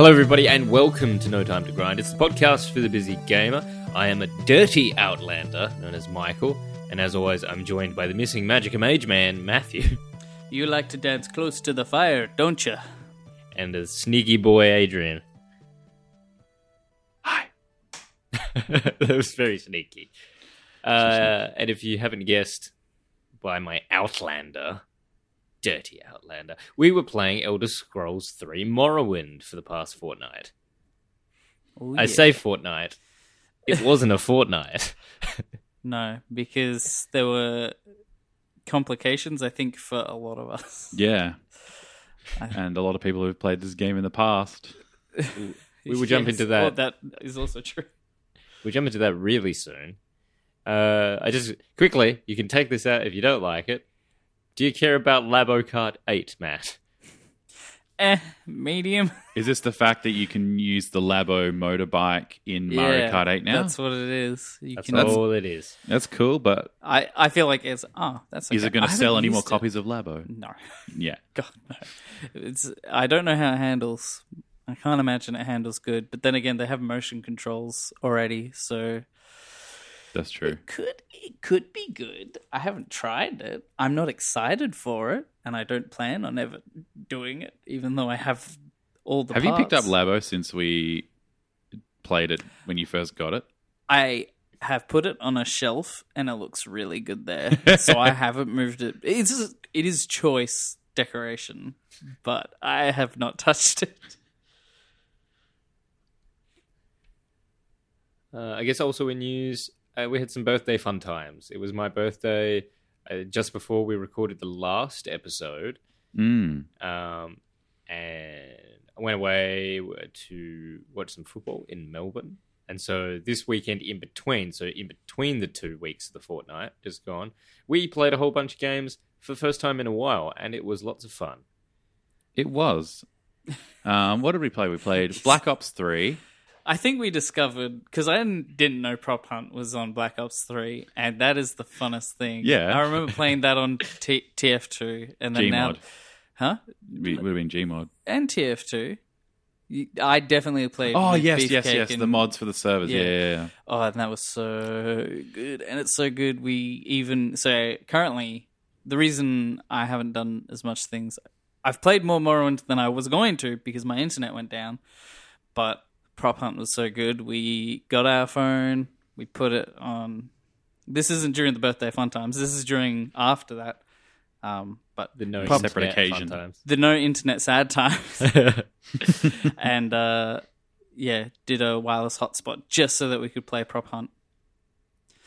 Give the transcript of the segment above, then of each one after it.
Hello, everybody, and welcome to No Time to Grind. It's the podcast for the busy gamer. I am a dirty outlander known as Michael, and as always, I'm joined by the missing magic mage man, Matthew, You like to dance close to the fire, don't you? and the sneaky boy, Adrian. Hi. that was very sneaky. Uh, and if you haven't guessed by my Outlander, dirty Outlander, we were playing Elder Scrolls 3 Morrowind for the past fortnight. Oh, I yeah. say fortnight. It wasn't a fortnight. no, because there were complications. I think for a lot of us. Yeah. And a lot of people who've played this game in the past. We will jump into that. Well, that is also true. We'll jump into that really soon. Uh, I just quickly, you can take this out if you don't like it. Do you care about Labo Kart 8, Matt? Eh, medium. Is this the fact that you can use the Labo motorbike in Mario Yeah, Kart 8 now? That's what it is. You That's can. all it is. That's cool, but I I feel like it's oh that's. is it going I to haven't sell any more used it. copies of Labo? No, Yeah. God no. It's I don't know how it handles. I can't imagine it handles good. But then again, they have motion controls already, so That's true. It could it could be good. I haven't tried it. I'm not excited for it, and I don't plan on ever doing it, even though I have all the. Have you picked up. Labo since we played it when you first got it? I have put it on a shelf, and it looks really good there. so I haven't moved it. It's it is choice decoration, but I have not touched it. Uh, I guess also in news, uh, we had some birthday fun times. It was my birthday uh, just before we recorded the last episode. Mm. Um, and I went away to watch some football in Melbourne. And so this weekend in between, so in between the two weeks of the fortnight just gone, we played a whole bunch of games for the first time in a while, and it was lots of fun. It was. Um, what did we play? We played Black Ops 3. I think we discovered because I didn't, didn't know Prop Hunt was on Black Ops Three, and that is the funnest thing. Yeah. I remember playing that on T- TF2, and then now, Gmod. huh? It would have been Gmod. And TF2. I definitely played. Oh, yes, yes, yes. and- The mods for the servers. Yeah, Yeah. yeah, yeah. Oh, and that was so good, and it's so good. We even so currently the reason I haven't done as much things. I've played more Morrowind than I was going to because my internet went down, but Prop Hunt was so good. We got our phone, we put it on. This isn't during the birthday fun times. This is during after that. Um, but The no Prob- separate Separate occasion. occasion. the no internet sad times, and uh, yeah, did a wireless hotspot just so that we could play Prop Hunt.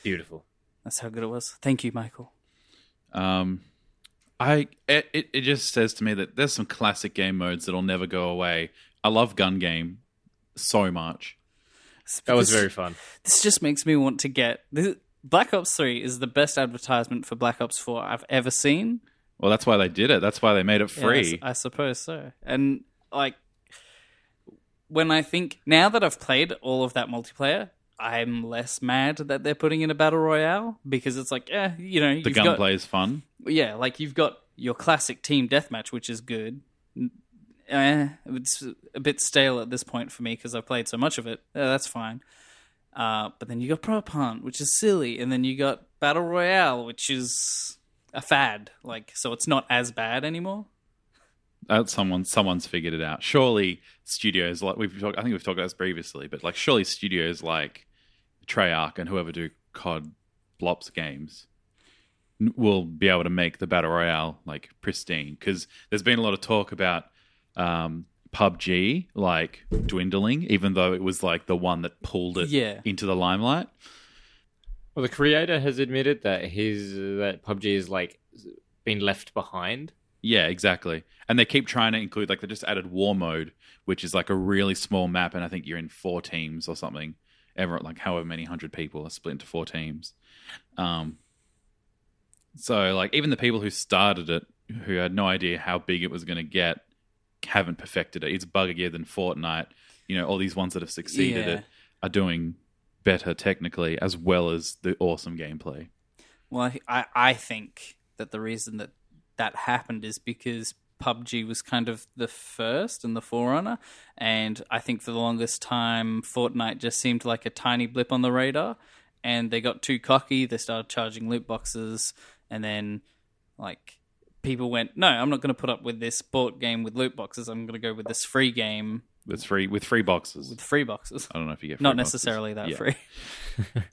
Beautiful. That's how good it was. Thank you, Michael. Um, I it, it it just says to me that there's some classic game modes that'll never go away. I love gun game so much. That was This- very fun. This just makes me want to get this, Black Ops Three is the best advertisement for Black Ops Four I've ever seen. Well, that's why they did it. That's why they made it Yeah, free. I suppose so. And like when I think now that I've played all of that multiplayer, I'm less mad that they're putting in a battle royale because it's like, eh, you know, the gunplay is fun. yeah, like you've got your classic team deathmatch, which is good. Eh, it's a bit stale at this point for me because I've played so much of it. Eh, that's fine. Uh, but then you got Prop Hunt, which is silly, and then you got Battle Royale, which is a fad. Like, so it's not as bad anymore. Uh, someone someone's figured it out. Surely studios like we've talked, I think we've talked about this previously, but like surely studios like Treyarch and whoever do COD Blops games will be able to make the battle royale like pristine because there's been a lot of talk about um, PUBG like dwindling, even though it was like the one that pulled it Yeah. into the limelight. Well, the creator has admitted that his that PUBG is like been left behind. Yeah, exactly. And they keep trying to include like they just added war mode, which is like a really small map, and I think you're in four teams or something. Ever like however many hundred people are split into four teams. Um, so like even the people who started it, who had no idea how big it was going to get, haven't perfected it. It's buggier than Fortnite. You know, all these ones that have succeeded Yeah. it are doing better technically as well as the awesome gameplay. Well, I, I I think that the reason that that happened is because PUBG was kind of the first and the forerunner, and I think for the longest time, Fortnite just seemed like a tiny blip on the radar. And they got too cocky. They started charging loot boxes, and then like people went, "No, I'm not going to put up with this bought game with loot boxes. I'm going to go with this free game It's free with free boxes. with free boxes." I don't know if you get free Not boxes. necessarily that Yeah. free.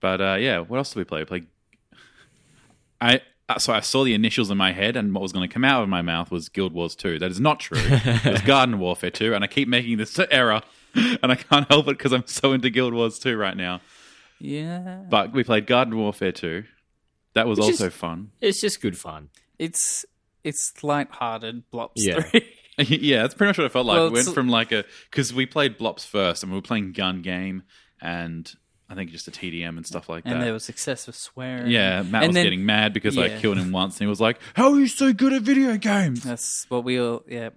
But uh, yeah, what else did we play? We played. I uh, so I saw the initials in my head, and what was going to come out of my mouth was Guild Wars Two. That is not true. it was Garden Warfare Two, and I keep making this error, and I can't help it because I'm so into Guild Wars Two right now. Yeah, But we played Garden Warfare Two. That was Which is- also fun. It's just good fun. it's it's light-hearted Blops Yeah. three. yeah, that's pretty much what it felt like. Well, we went from like a because we played Blops first, and we were playing gun game, and I think just a TDM and stuff like and that. And there was excessive swearing. yeah, Matt and was then- getting mad because I killed him once, and he was like, "How are you so good at video games?" That's what we all. Yeah,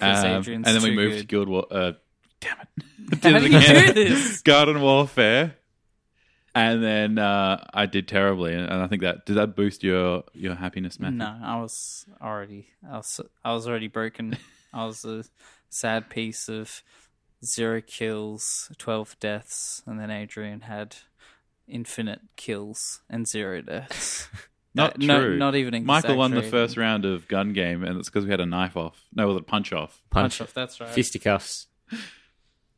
Um, and then we too moved to. Guild War. Uh, damn it! How Did it you again. do this? Garden Warfare, and then uh, I did terribly, and I think that did that boost your your happiness, Matthew? No, I was already. I was. I was already broken. I was a sad piece of zero kills, twelve deaths, and then Adrian had infinite kills and zero deaths. Not Uh, no- true. not even Michael won the first round of gun game, and it's because we had a knife off. No, it was it punch off? Punch, Punch off. That's right. fisticuffs.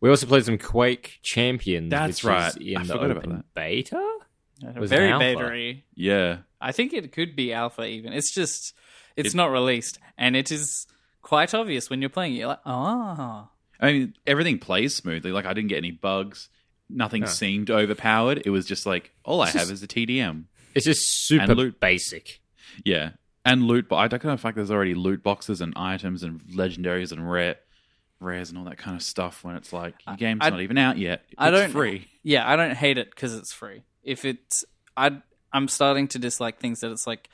We also played some Quake Champions. That's which right. Is in I the forgot about open that. beta. Yeah, Was it very alpha? beta Yeah, I think it could be alpha even. It's just it's It- not released, and it is quite obvious when you're playing it. You're like, ah, I mean everything plays smoothly. Like I didn't get any bugs. Nothing No. seemed overpowered. It was just like all I It's have is a TDM. It's just super And loot. basic. Yeah, and loot. But I don't know if like there's already loot boxes and items and legendaries and rare rares and all that kind of stuff. When it's like your game's I- not even out yet. It's I don't free. Yeah, I don't hate it because it's free. If it's, I I'm starting to dislike things that it's like,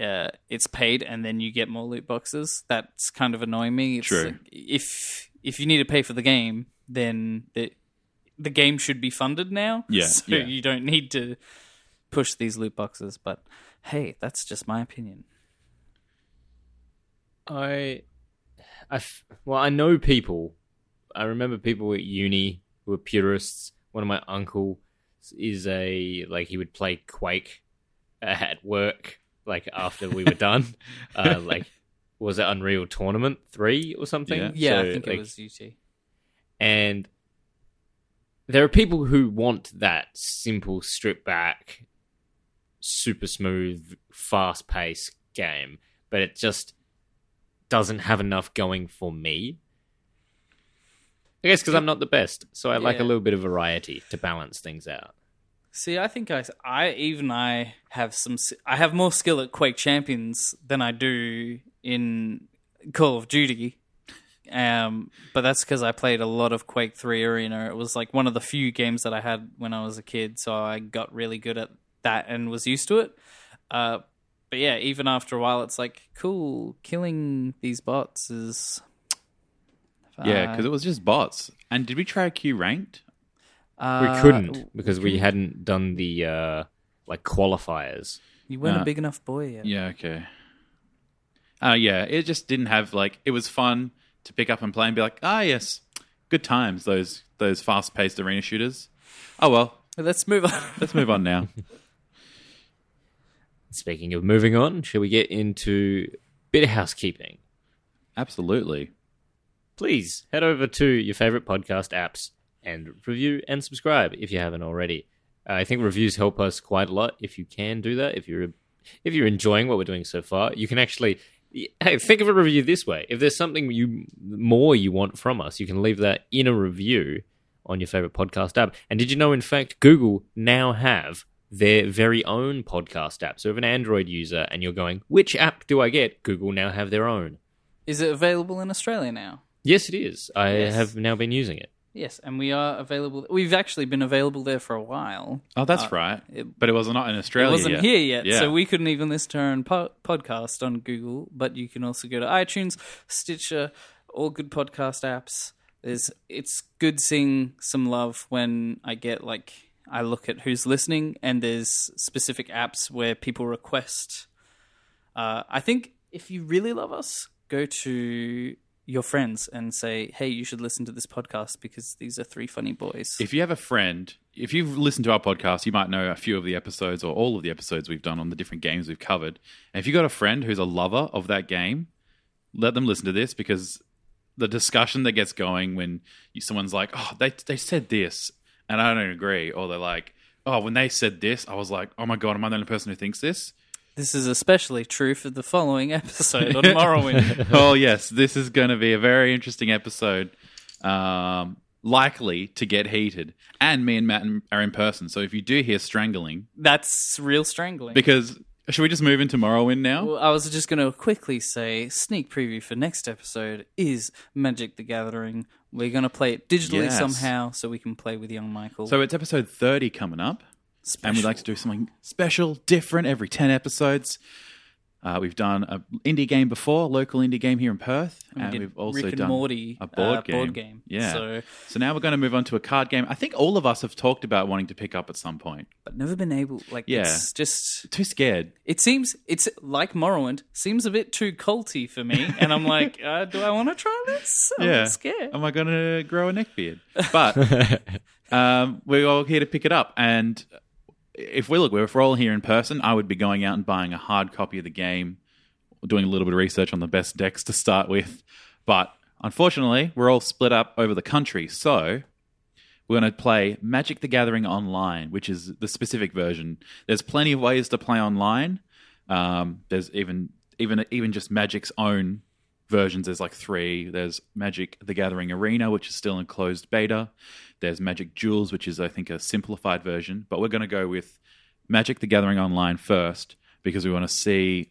uh, it's paid and then you get more loot boxes. That's kind of annoying me. It's True. like, if if you need to pay for the game, then the the game should be funded now. Yeah, so yeah. you don't need to push these loot boxes. But hey, that's just my opinion. I, I, f- well, I know people. I remember people at uni who were purists. One of my uncle is a like he would play Quake uh, at work, like after we were done. uh, like, was it Unreal Tournament three or something? Yeah. Yeah, So, I think like, it was UT. and there are people who want that simple strip back super smooth fast paced game but it just doesn't have enough going for me i guess because i'm not the best so i like a little bit of variety to balance things out See, I think I, I even I have some. I have more skill at Quake Champions than I do in Call of Duty. Um, but that's because I played a lot of Quake Three Arena. It was like one of the few games that I had when I was a kid, so I got really good at that and was used to it. Uh, but yeah, even after a while, it's like cool. Killing these bots is Yeah, because it was just bots. And did we try Q ranked? we uh, couldn't because we hadn't done the uh like qualifiers You weren't Uh, a big enough boy yet. Yeah, okay. Uh, yeah, it just didn't have like it was fun to pick up and play and be like, ah, yes, good times. Those those fast paced arena shooters. Oh well, Let's move on. let's move on now. speaking of moving on shall we get into bit of housekeeping Absolutely. please head over to your favorite podcast apps and review and subscribe if you haven't already. Uh, I think reviews help us quite a lot. If you can do that, if you're if you're enjoying what we're doing so far, you can actually hey think of a review this way. If there's something you more you want from us, you can leave that in a review on your favorite podcast app. And did you know, in fact, Google now have their very own podcast app. So if an Android user and you're going, which app do I get? Google now have their own. Is it available in Australia now? Yes, it is. I Yes. have now been using it. Yes, and we are available. We've actually been available there for a while. Oh, that's Uh, right. it- but it was not in Australia. it wasn't yet. here yet, Yeah. so we couldn't even listen to our own po- podcast on Google. But you can also go to iTunes, Stitcher, all good podcast apps. There's, it's good seeing some love when I get like I look at who's listening, and there's specific apps where people request. Uh, I think if you really love us, go to your friends and say, "Hey, you should listen to this podcast because these are three funny boys." If you have a friend, if you've listened to our podcast, you might know a few of the episodes or all of the episodes we've done on the different games we've covered. And if you've got a friend who's a lover of that game, let them listen to this because the discussion that gets going when someone's like, "Oh, they they said this," and I don't agree, or they're like, "Oh, when they said this, I was like, oh my god, am I the only person who thinks this?" this is especially true for the following episode on Morrowind. oh yes, this is going to be a very interesting episode. Um, likely to get heated, and me and Matt are in person. So if you do hear strangling, That's real strangling. because should we just move into Morrowind now? Well, I was just going to quickly say sneak preview for next episode is Magic the Gathering. We're going to play it digitally Yes. somehow so we can play with young Michael. So it's episode thirty coming up. Special. and we'd like to do something special, different every 10 episodes. Uh, we've done an indie game before, local indie game here in Perth, We and did we've also done Morty, a board uh, game. board game. Yeah. So, So now we're going to move on to a card game. I think all of us have talked about wanting to pick up at some point. but never been able. Like, Yeah. it's just. Too scared. It seems it's like Morrowind. Seems a bit too culty for me, and I'm like, uh, do I want to try this? I'm yeah. scared. Am I going to grow a neck beard? But um, we're all here to pick it up. And if we look, if we're all here in person, I would be going out and buying a hard copy of the game, doing a little bit of research on the best decks to start with. But unfortunately, we're all split up over the country. So we're going to play Magic the Gathering online, which is the specific version. There's plenty of ways to play online. Um, there's even even even just Magic's own versions. There's like three. There's Magic the Gathering Arena, which is still in closed beta. There's Magic Duels, which is I think a simplified version. But we're going to go with Magic the Gathering Online first because we want to see.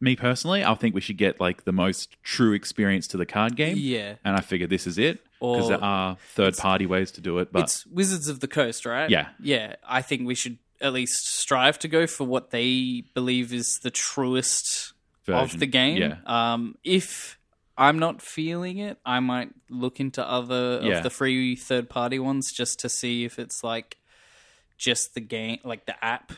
Me personally, I think we should get like the most true experience to the card game. Yeah. and I figure this is it because there are third-party ways to do it. But it's Wizards of the Coast, right? Yeah. Yeah. I think we should at least strive to go for what they believe is the truest version. of the game. yeah, Um, if I'm not feeling it, I might look into other Yeah. of the free third party ones just to see if it's like just the game, like the app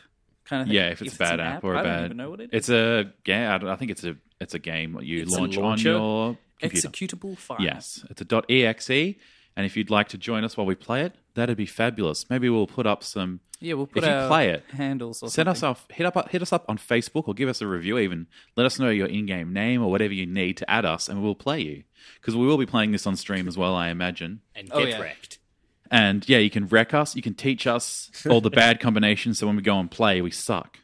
kind of thing. yeah. If it's a bad an app, or a I bad, I don't even know what it is. it's a game. I, I think it's a it's a game you It's launch on your computer. Executable file. Yes, it's a .exe, and if you'd like to join us while we play it, that'd be fabulous. Maybe we'll put up some. Yeah, we'll put If you our play it, handles or Send something. us off. Hit up. Hit us up on Facebook or give us a review. Even let us know your in-game name or whatever you need to add us, and we'll play you because we will be playing this on stream as well. I imagine. and Oh, get yeah. wrecked. And yeah, you can wreck us. You can teach us all the bad combinations, so when we go and play, we suck.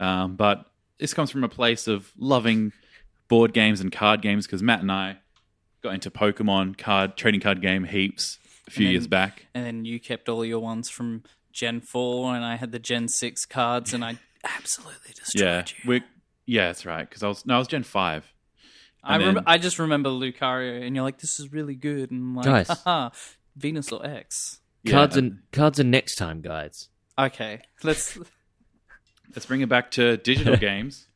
Um, but this comes from a place of loving board games and card games because Matt and I got into Pokemon card trading card game heaps a few then- years back. and then you kept all your ones from Gen Four, and I had the Gen Six cards, and I absolutely destroyed Yeah, you. we yeah, that's right. Because I was no, I was Gen five. I and rem- I just remember Lucario, and you're like, "This is really good," and I'm like, Guys. Haha, Venusaur EX." Yeah, Cards and uh, cards are next time, guys. Okay, let's. Let's bring it back to digital games.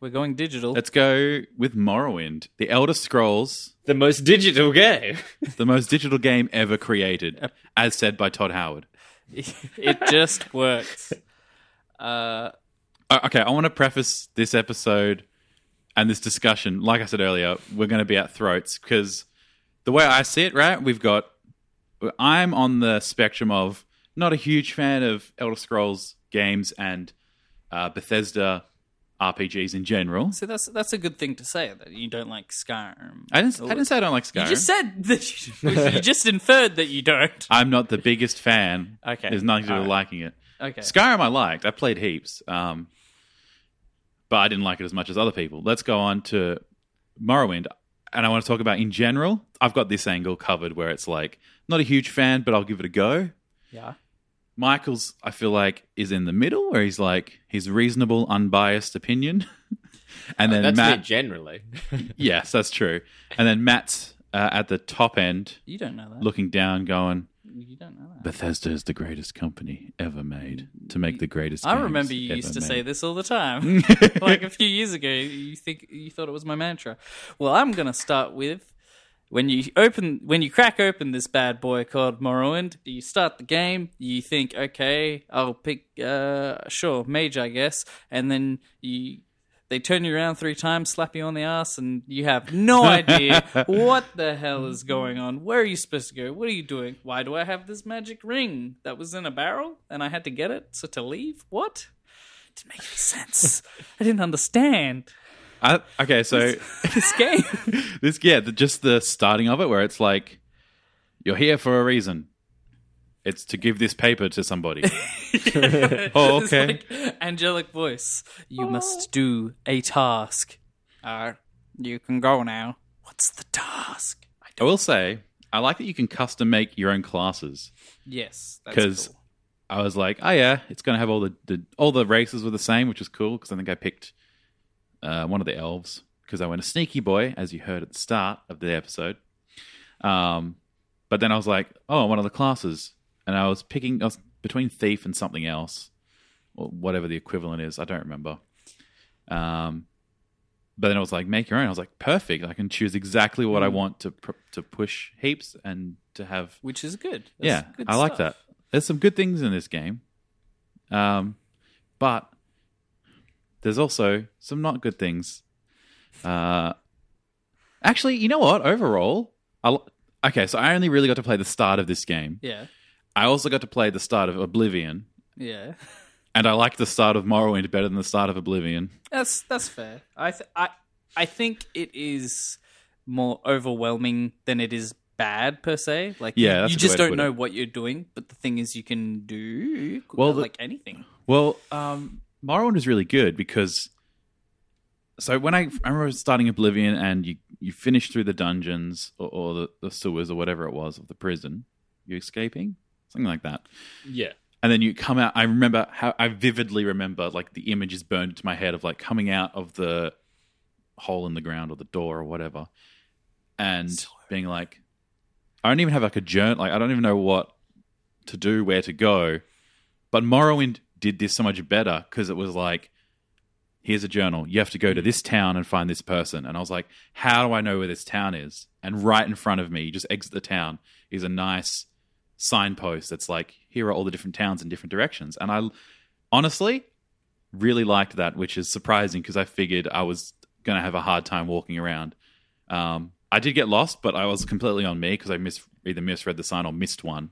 We're going digital. Let's go with Morrowind, the Elder Scrolls, The most digital game. the most digital game ever created, as said by Todd Howard. it just works. Uh, Okay, I want to preface this episode and this discussion. Like I said earlier, we're going to be at throats because the way I see it, right, we've got. I'm on the spectrum of not a huge fan of Elder Scrolls games and uh, Bethesda RPGs in general. so that's that's a good thing to say that you don't like Skyrim. I didn't. I didn't say I don't like Skyrim. You just said that you, you just inferred that you don't. I'm not the biggest fan. Okay, There's nothing to do with liking it. Okay, Skyrim I liked. I played heaps. Um, but I didn't like it as much as other people. Let's go on to Morrowind. And I want to talk about in general. I've got this angle covered where it's like, not a huge fan, but I'll give it a go. yeah. Michael's, I feel like, is in the middle where he's like, his reasonable, unbiased opinion. and then That's Matt, generally. yes, that's true. And then Matt's uh, at the top end, You don't know that. looking down, going, you don't know that. Bethesda is the greatest company ever made to make the greatest. I games remember you ever used to made. say this all the time. like a few years ago, you think you thought it was my mantra. Well, I'm gonna start with when you open when you crack open this bad boy called Morrowind. You start the game. You think, okay, I'll pick uh, sure mage, I guess, and then you They turn you around three times, slap you on the ass, and you have no idea what the hell is going on. Where are you supposed to go? What are you doing? Why do I have this magic ring that was in a barrel and I had to get it? So to leave? What? It didn't make any sense. I didn't understand I, okay, so this game. this yeah, the, just the starting of it, where it's like you're here for a reason. It's to give this paper to somebody. Oh, It's okay. like angelic voice. You must do a task. Uh, you can go now. What's the task? I will say, I like that you can custom make your own classes. Yes, because cool. I was like, oh yeah, it's going to have all the, the all the races were the same, which is cool because I think I picked uh, one of the elves because I went a sneaky boy, as you heard at the start of the episode. Um, but then I was like, oh, one of the classes, and I was picking I was between thief and something else, or whatever the equivalent is. I don't remember. Um, but then I was like, make your own. I was like, perfect. I can choose exactly what I want to pr- to push heaps and to have Which is good. That's yeah, good I like stuff. that. There's some good things in this game, um, but there's also some not good things. Uh, actually, you know what? Overall, I l- okay. So I only really got to play the start of this game. Yeah, I also got to play the start of Oblivion, yeah. and I like the start of Morrowind better than the start of Oblivion. That's that's fair. I th- I I think it is more overwhelming than it is bad per se. Like Yeah, you, you just don't know it. what you're doing. But the thing is, you can do Well, the- like anything. Well, um, Morrowind was really good because. So when I, I remember starting Oblivion and you, you finish through the dungeons or, or the, the sewers or whatever it was of the prison, you're escaping something like that, Yeah. and then you come out. I remember how I vividly remember like the image is burned into my head of like coming out of the hole in the ground or the door or whatever, and being like, I don't even have like a journal. Like I don't even know what to do, where to go. But Morrowind did this so much better because it was like, here's a journal. You have to go to this town and find this person. And I was like, how do I know where this town is? And right in front of me, you just exit the town, is a nice signpost that's like, here are all the different towns in different directions. And I honestly really liked that, which is surprising because I figured I was going to have a hard time walking around. Um, I did get lost, but I was completely on me because I mis- either misread the sign or missed one.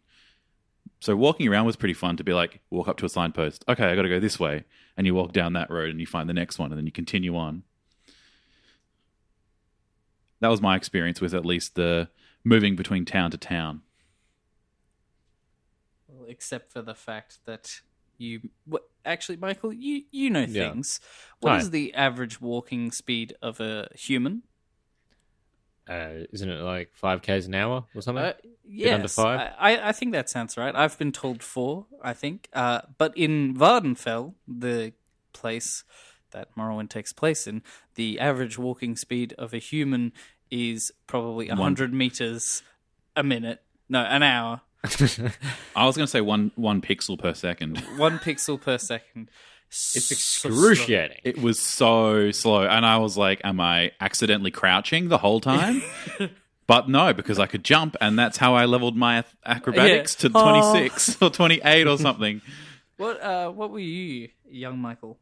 So walking around was pretty fun to be like, walk up to a signpost. Okay, I got to go this way. And you walk down that road and you find the next one and then you continue on. That was my experience with at least the moving between town to town. Well, except for the fact that you what, actually, Michael, you you know Yeah. things. What is Right. the average walking speed of a human? Uh, isn't it like five k's an hour or something? Uh, Bit under five? I, I- I think that sounds right. I've been told four. I think, uh, but in Vvardenfell, the place that Morrowind takes place in, the average walking speed of a human is probably One. hundred meters a minute. No, an hour. I was going to say one one pixel per second. One pixel per second. It's So excruciating. It was so slow, and I was like, "Am I accidentally crouching the whole time?" but no, because I could jump, and that's how I leveled my acrobatics Yeah. to twenty six or twenty eight or something. What uh what were you, young Michael?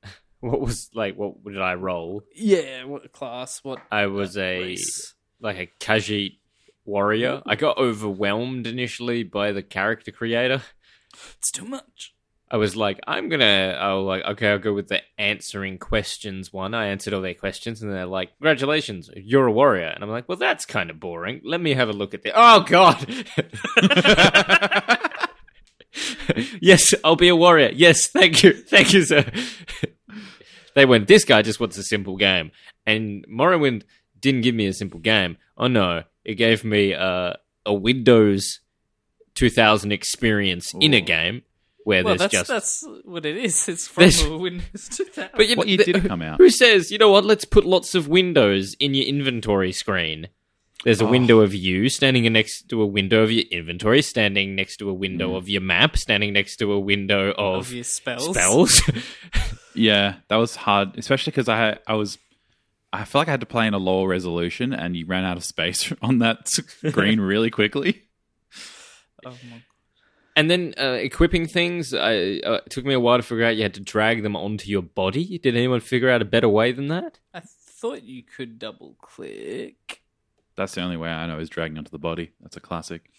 what was like? What did I roll? Yeah, what class? What I was a race? like a Khajiit warrior. I got overwhelmed initially by the character creator. It's too much. I was like, I'm gonna, I'll like, okay, I'll go with the answering questions one. I answered all their questions, and they're like, congratulations, you're a warrior. And I'm like, well, that's kind of boring. Let me have a look at the. Oh God. yes, I'll be a warrior. Yes, thank you, thank you, sir. they went. This guy just wants a simple game, and Morrowind didn't give me a simple game. Oh no, it gave me uh, a Windows 2000 experience in a game where Well, there's that's just that's what it is. It's from There's- Windows 2000. But you What know, year the- did it come out? Who says, you know what, let's put lots of windows in your inventory screen? There's a Oh. window of you standing next to a window of your inventory, standing next to a window Mm. of your map, standing next to a window of, of your spells. spells. Yeah, that was hard, especially because I I was I feel like I had to play in a lower resolution, and you ran out of space on that screen really quickly. Oh my- And then uh, equipping things, I, uh, it took me a while to figure out you had to drag them onto your body. Did anyone figure out a better way than that? I thought you could double click. That's the only way I know is dragging onto the body. That's a classic.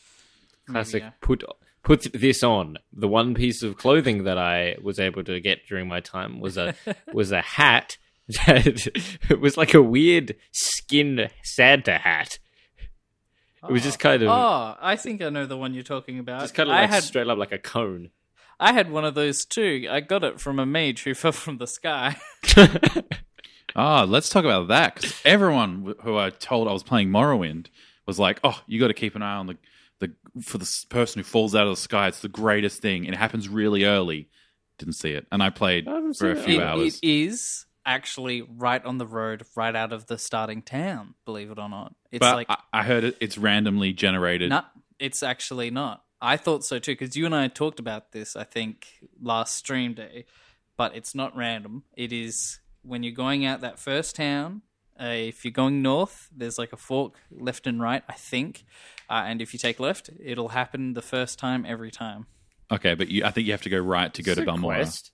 Classic. yeah. Put put this on. The one piece of clothing that I was able to get during my time was a was a hat that it was like a weird skin Santa hat. It was just kind of Oh, I think I know the one you're talking about. just kind of I like had straight up like a cone. I had one of those too. I got it from a mage who fell from the sky. Ah, let's talk about that because everyone who I told I was playing Morrowind was like, "Oh, you got to keep an eye on the the for the person who falls out of the sky. It's the greatest thing. and It happens really early." Didn't see it, and I played I for a few It- hours. it is actually right on the road, right out of the starting town. Believe it or not, it's but like I, I heard it, it's randomly generated. no, it's actually not. I thought so too because you and I talked about this. I think last stream day, but it's not random. It is when you're going out that first town. Uh, if you're going north, there's like a fork left and right, I think. Uh, and if you take left, it'll happen the first time every time. Okay, but you, I think you have to go right to go It's to a Balmora. quest.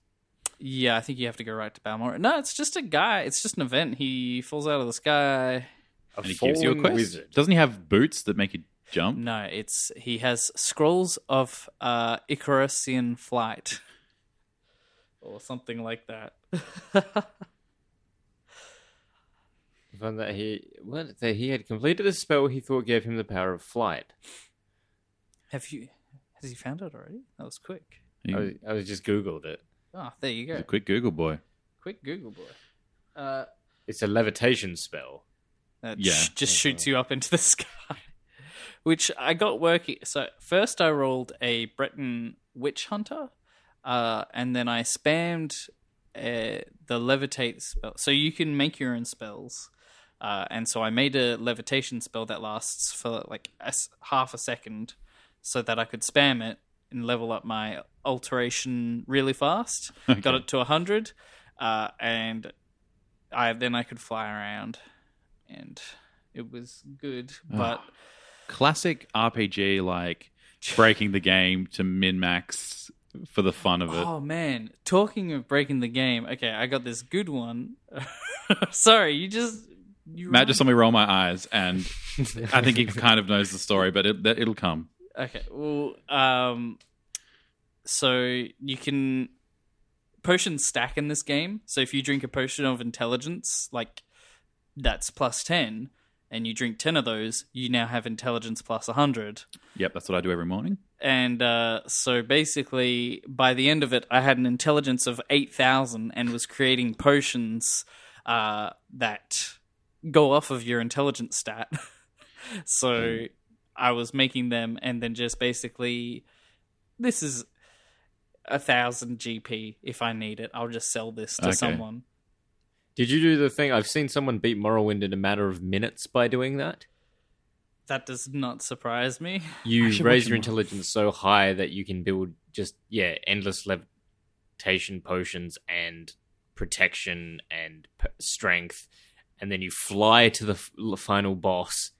Yeah, I think you have to go right to Balmora. No, it's just a guy. It's just an event. He falls out of the sky. A And he gives you a quest. wizard. Doesn't he have boots that make you jump? No, it's he has scrolls of uh, Icarusian flight, or something like that. Found that he what that he had completed a spell he thought gave him the power of flight. have you? Has he found it already? That was quick. He- I, was, I was just googled it. Oh, there you go. a quick Google boy. Quick Google boy. Uh, It's a levitation spell. that Yeah. sh- just shoots you up into the sky. Which I got working. So first I rolled a Breton witch hunter, uh, and then I spammed uh, the levitate spell. So you can make your own spells, uh, and so I made a levitation spell that lasts for like a s half a second, so that I could spam it and level up my alteration really fast. Got it to hundred, uh, and I then I could fly around, and it was good. But Classic RPG, like breaking the game to min max for the fun of it. oh man, talking of breaking the game, okay, I got this good one. Sorry, you just you Matt just saw me roll my eyes, and I think he kind of knows the story, but it, it'll come. Okay. Well, um, so you can potions stack in this game. So if you drink a potion of intelligence, like that's plus ten, and you drink ten of those, you now have intelligence plus hundred. Yep, that's what I do every morning. And uh, so basically, by the end of it, I had an intelligence of 8,000 and was creating potions uh, that go off of your intelligence stat. so I was making them and then just basically, this is a thousand GP if I need it. I'll just sell this to Okay. someone. Did you do the thing? I've seen someone beat Morrowind in a matter of minutes by doing that. That does not surprise me. You raise your intelligence so high that you can build just yeah endless levitation potions and protection and p- strength, and then you fly to the f- final boss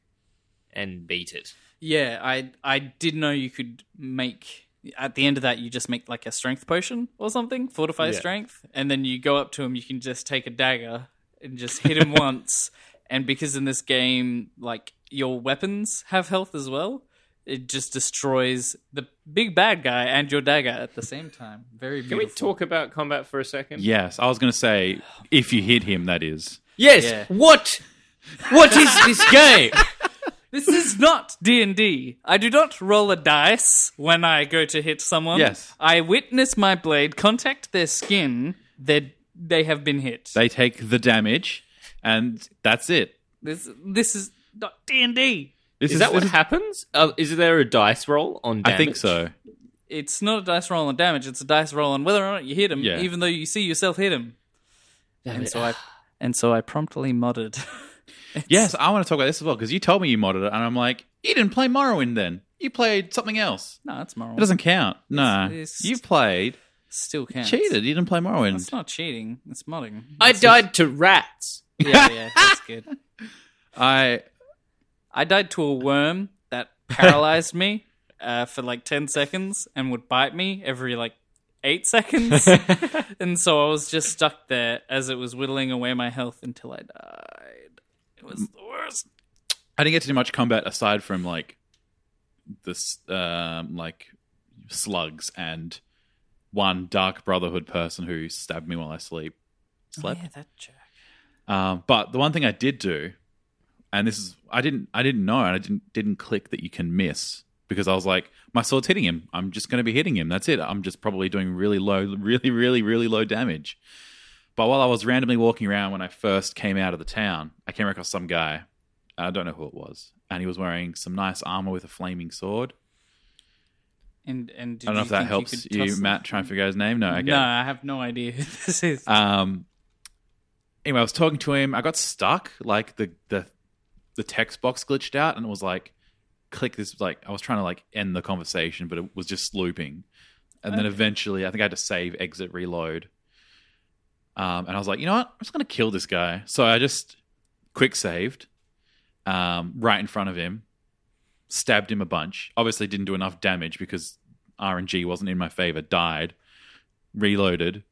and beat it. Yeah, I I did know you could make at the end of that you just make like a strength potion or something, fortify Yeah. strength, and then you go up to him. You can just take a dagger and just hit him once. And because in this game, like your weapons have health as well, it just destroys the big bad guy and your dagger at the same time. Very Can we talk about combat for a second? Yes, I was going to say if you hit him, that is. Yes. Yeah. What? What is this game? This is not D and D. I do not roll a dice when I go to hit someone. Yes. I witness my blade contact their skin. They they have been hit. They take the damage, and that's it. this this is not D and D. This Is that what happens? Uh, is there a dice roll on damage? I think so. It's not a dice roll on damage. It's a dice roll on whether or not you hit him, Yeah. even though you see yourself hit him. Damn And it. so I and so I promptly modded. Yes, I want to talk about this as well because you told me you modded it, and I'm like, you didn't play Morrowind then. You played something else. no, it's moral. It doesn't count. No, It's- you played. Still counts. Cheated. You didn't play Morrowind. It's not cheating. It's modding. I It's died to rats. yeah, yeah, that's good. I I died to a worm that paralyzed me, uh, for like 10 seconds and would bite me every like eight seconds. and so I was just stuck there as it was whittling away my health until I died. It was the worst. I didn't get to do much combat aside from like this, um, like slugs and one Dark Brotherhood person who stabbed me while I sleep. Slept. Yeah, that jerk. Um, but the one thing I did do, and this is I didn't I didn't know, and I didn't didn't click that you can miss because I was like, my sword's hitting him. I'm just going to be hitting him. That's it. I'm just probably doing really low, really, really, really low damage. But while I was randomly walking around when I first came out of the town, I came across some guy. I don't know who it was, and he was wearing some nice armor with a flaming sword. And, and did I don't know you if that helps could you, Matt, try and figure out his name. No, okay. No, I have no idea who this is. Um. Anyway, I was talking to him. I got stuck. Like the the the text box glitched out, and it was like, click this. Like I was trying to like end the conversation, but it was just looping. And then eventually, I think I had to save, exit, reload. Um, and I was like, you know what? I'm just gonna kill this guy. So I just quick saved, um, right in front of him, stabbed him a bunch. Obviously, didn't do enough damage because RNG wasn't in my favor. Died, reloaded,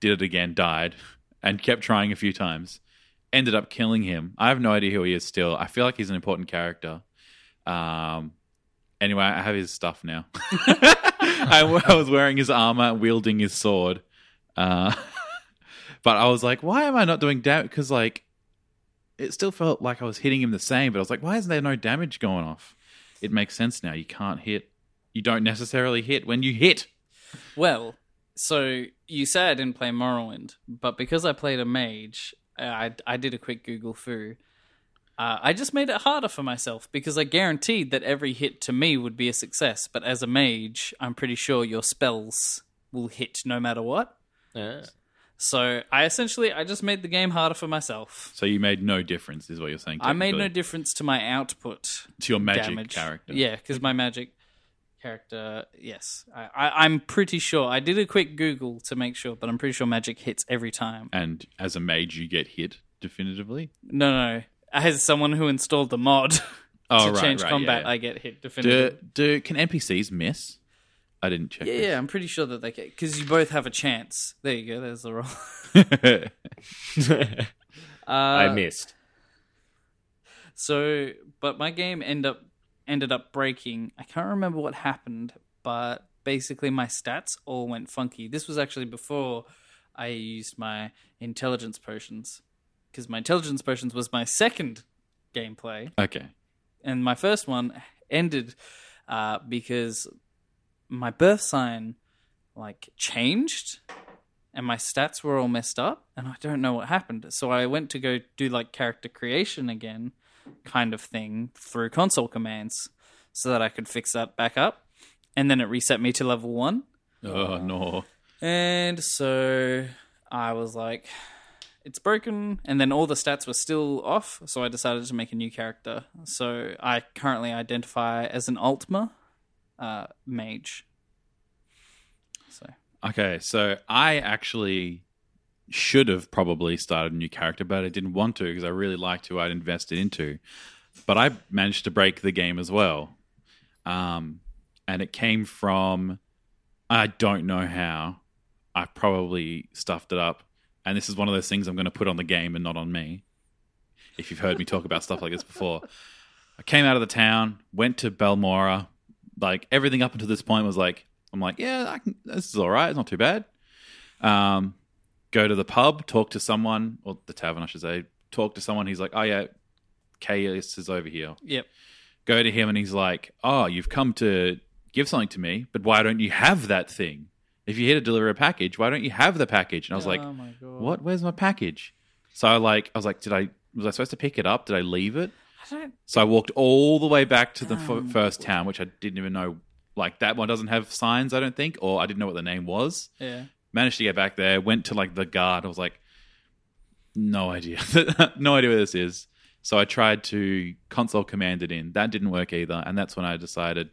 did it again, died, and kept trying a few times. Ended up killing him. I have no idea who he is still. I feel like he's an important character. Um, anyway, I have his stuff now. I, I was wearing his armor, wielding his sword. Uh, but I was like, why am I not doing damage? Because, like, it still felt like I was hitting him the same, but I was like, why isn't there no damage going off? It makes sense now. You can't hit. You don't necessarily hit when you hit. Well, so you say I didn't play Morrowind, but because I played a mage, I, I did a quick Google foo. Uh, I just made it harder for myself because I guaranteed that every hit to me would be a success. But as a mage, I'm pretty sure your spells will hit no matter what. Ah. So I essentially I just made the game harder for myself. So you made no difference, is what you're saying. I made no difference to my output to your magic damage. character. Yeah, because my magic character, yes, I, I, I'm pretty sure. I did a quick Google to make sure, but I'm pretty sure magic hits every time. And as a mage, you get hit definitively. No, no, as someone who installed the mod Oh, to right, change right, combat, yeah, I get hit Do, definitively. do can NPCs miss? I didn't check. Yeah, yeah, I'm pretty sure that they can because you both have a chance. There you go. There's the roll. Uh, I missed. So, but my game end up ended up breaking. I can't remember what happened, but basically my stats all went funky. This was actually before I used my intelligence potions because my intelligence potions was my second gameplay, okay. and my first one ended uh, because my birth sign like changed and my stats were all messed up and I don't know what happened. So I went to go do like character creation again kind of thing through console commands so that I could fix that back up. And then it reset me to level 1. Oh no. And so I was like it's broken and then all the stats were still off, so I decided to make a new character. So I currently identify as an Altmer uh, mage. So Okay, so I actually should have probably started a new character, but I didn't want to because I really liked who I'd invested into. But I managed to break the game as well. Um, and it came from I don't know how. I probably stuffed it up. And this is one of those things I'm going to put on the game and not on me. If you've heard me talk about stuff like this before. I came out of the town, went to Balmora. Like everything up until this point was like, I'm like, yeah, I can, this is all right. It's not too bad. Um, go to the pub, talk to someone, or the tavern, I should say. Talk to someone. He's like, oh yeah, Caius is over here. Yep. Go to him, and he's like, oh, you've come to give something to me, but why don't you have that thing? If you're here to deliver a package, why don't you have the package? And I was like, oh my god, what? Where's my package? So I like, I was like, did I was I supposed to pick it up? Did I leave it? I don't. So I walked all the way back to the f- Um, first town, which I didn't even know. Like that one doesn't have signs, I don't think, or I didn't know what the name was. Yeah. Managed to get back there. Went to like the guard. I was like, no idea, no idea where this is. So I tried to console command it in. That didn't work either, and that's when I decided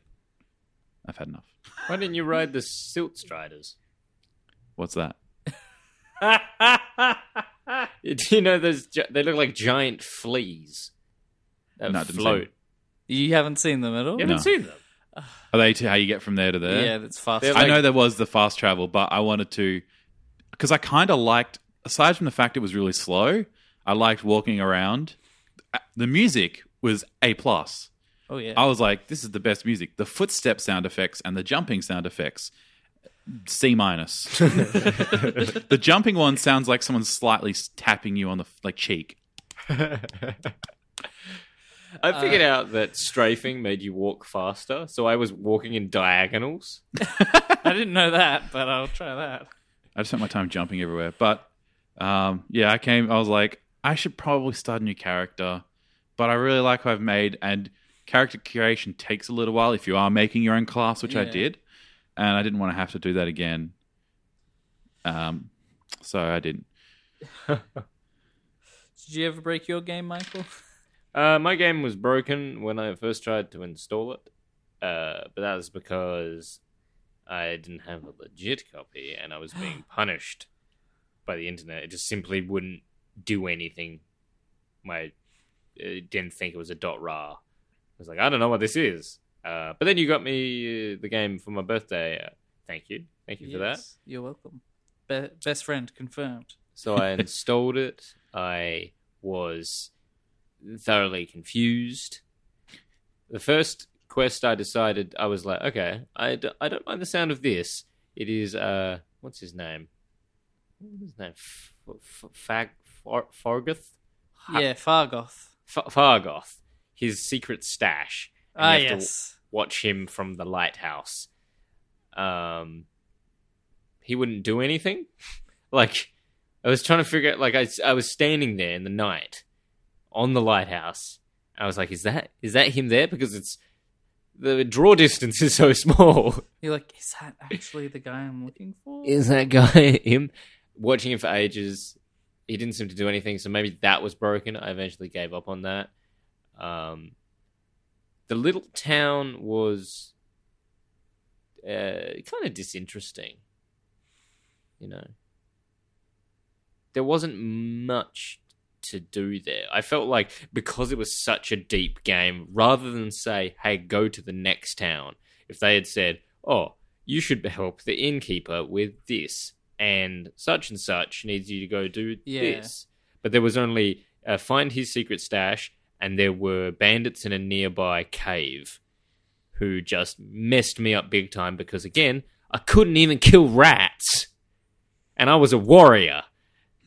I've had enough. Why didn't you ride the Silt Striders? What's that? Do you know those? gi- They look like giant fleas that No, I didn't see float. You haven't seen them at all. You haven't No. seen them. Are they to how you get from there to there? Yeah, that's fast. They're I like- know there was the fast travel, but I wanted to because I kind of liked. Aside from the fact it was really slow, I liked walking around. Uh, The music was a plus. oh yeah. I was like, this is the best music. The footstep sound effects and the jumping sound effects, C minus. the jumping one sounds like someone slightly tapping you on the like cheek. I figured out that strafing made you walk faster, so I was walking in diagonals. I didn't know that, but I'll try that. I just spent my time jumping everywhere. But um, yeah, I came. I was like, I should probably start a new character, but I really like what I've made. And character creation takes a little while if you are making your own class, which I did, and I didn't want to have to do that again. Um, so I didn't. Did you ever break your game, Michael? Uh, my game was broken when I first tried to install it, uh, but that was because I didn't have a legit copy and I was being punished by the internet. It just simply wouldn't do anything. My it didn't think it was a dot ra. I was like, I don't know what this is. Uh, but then you got me uh, the game for my birthday. Uh, thank you, thank you for that. You're welcome. Be- best friend confirmed. So I installed it. I was thoroughly confused. The first quest I decided, I was like, okay, I, d- I don't mind the sound of this. It is, uh, what's his name? What's his name? F- F- Fag- Far- Fargoth? Ha- Yeah, Fargoth. F- Fargoth. His secret stash. And Ah, you have to yes. watch him from the lighthouse. Um, he wouldn't do anything. like, I was trying to figure out. Like, I, I was standing there in the night on the lighthouse. I was like, "Is that is that him there?" Because it's the draw distance is so small. You're like, is that actually the guy I'm looking for? Is that guy him? Watching him for ages, he didn't seem to do anything. So maybe that was broken. I eventually gave up on that. Um, the little town was uh, kind of disinteresting. You know, there wasn't much to do there. I felt like because it was such a deep game, rather than say, "Hey, go to the next town," if they had said, "Oh, you should help the innkeeper with this," and such and such needs you to go do Yeah. this, but there was only uh, find his secret stash, and there were bandits in a nearby cave who just messed me up big time because again, I couldn't even kill rats, and I was a warrior.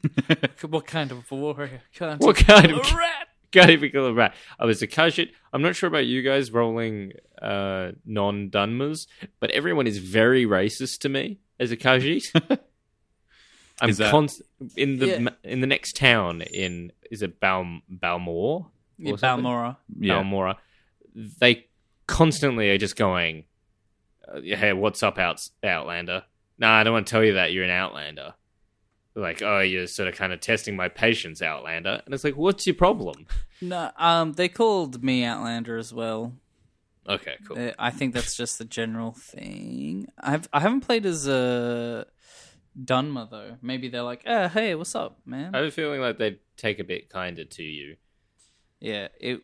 What kind of warrior? Can't What kind of a rat? Can't even kill a rat. I was a Khajiit. I'm not sure about you guys rolling uh, non Dunmers, but everyone is very racist to me as a Khajiit. I'm Is that- const- in the Yeah. in the next town in is it Bal Balmore? Yeah, or something? Balmora. Yeah. Balmora. They constantly are just going, uh, "Hey, what's up, out- Outlander?" Nah, I don't want to tell you that you're an Outlander. Like, oh, you're sort of kind of testing my patience, Outlander. And it's like, what's your problem? No, um, they called me Outlander as well. Okay, cool. Uh, I think that's just the general thing. I've I haven't played as a Dunmer though. Maybe they're like, uh, hey, what's up, man? I have a feeling like they'd take a bit kinder to you. Yeah, it.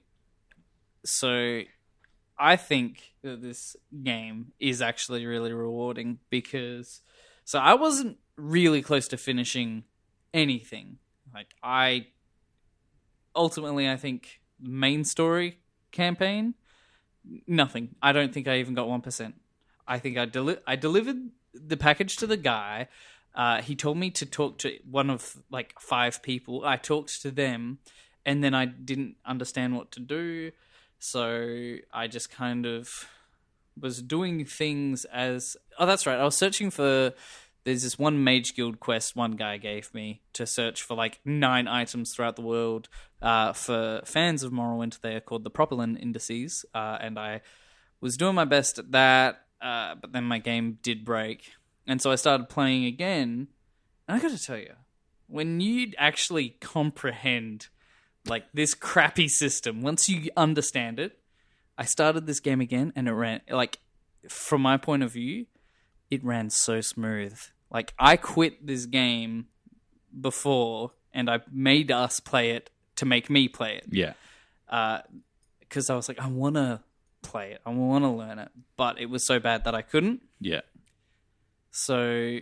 So, I think that this game is actually really rewarding because, so I wasn't really close to finishing anything. Like I, ultimately, I think main story campaign, nothing. I don't think I even got one percent. I think I deli- I delivered the package to the guy. Uh, he told me to talk to one of like five people. I talked to them, and then I didn't understand what to do. So I just kind of was doing things as oh that's right. I was searching for there's this one mage guild quest one guy gave me to search for like nine items throughout the world uh, for fans of Morrowind. They are called the Propylon indices, uh, and I was doing my best at that. Uh, but then my game did break, and so I started playing again. And I got to tell you, when you actually comprehend like this crappy system, once you understand it, I started this game again, and it ran like from my point of view, it ran so smooth. Like I quit this game before, and I made us play it to make me play it Yeah. Uh, because I was like, I want to play it. I want to learn it, but it was so bad that I couldn't. Yeah. So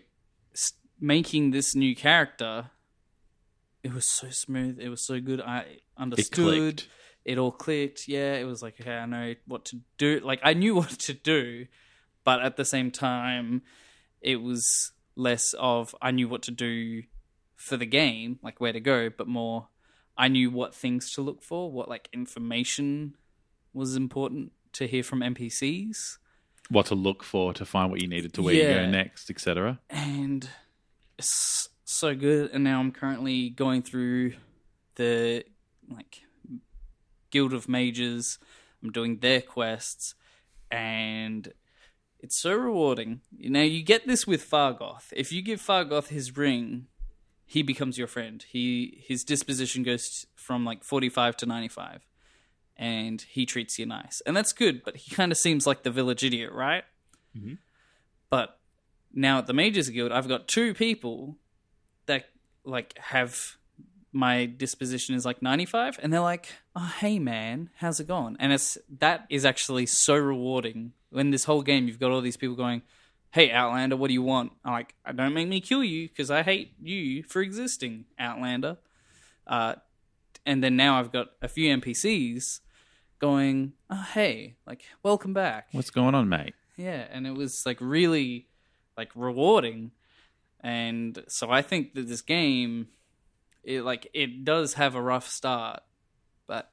making this new character, it was so smooth. It was so good. I It understood. It all clicked. Yeah, it was like okay, I know what to do. Like I knew what to do, but at the same time, it was less of I knew what to do for the game, like where to go, but more I knew what things to look for, what like information was important to hear from NPCs. What to look for to find what you needed to where you go next, etc. and it's so good. And now I'm currently going through the like Guild of Mages. I'm doing their quests, and it's so rewarding. Now you get this with Fargoth. If you give Fargoth his ring, he becomes your friend. He his disposition goes from like 45 to 95 and he treats you nice. And that's good, but he kind of seems like the village idiot, right? Mhm. But now at the Mages Guild, I've got two people that like have my disposition is like 95 and they're like, "Oh, hey man, how's it going?" And it's that is actually so rewarding. When this whole game you've got all these people going, "Hey Outlander, what do you want?" I'm like, "I don't make me kill you because I hate you for existing, Outlander." Uh and then now I've got a few NPCs going, "Oh, hey, like welcome back." What's going on, mate? Yeah, and it was like really like rewarding. And so I think that this game it like it does have a rough start, but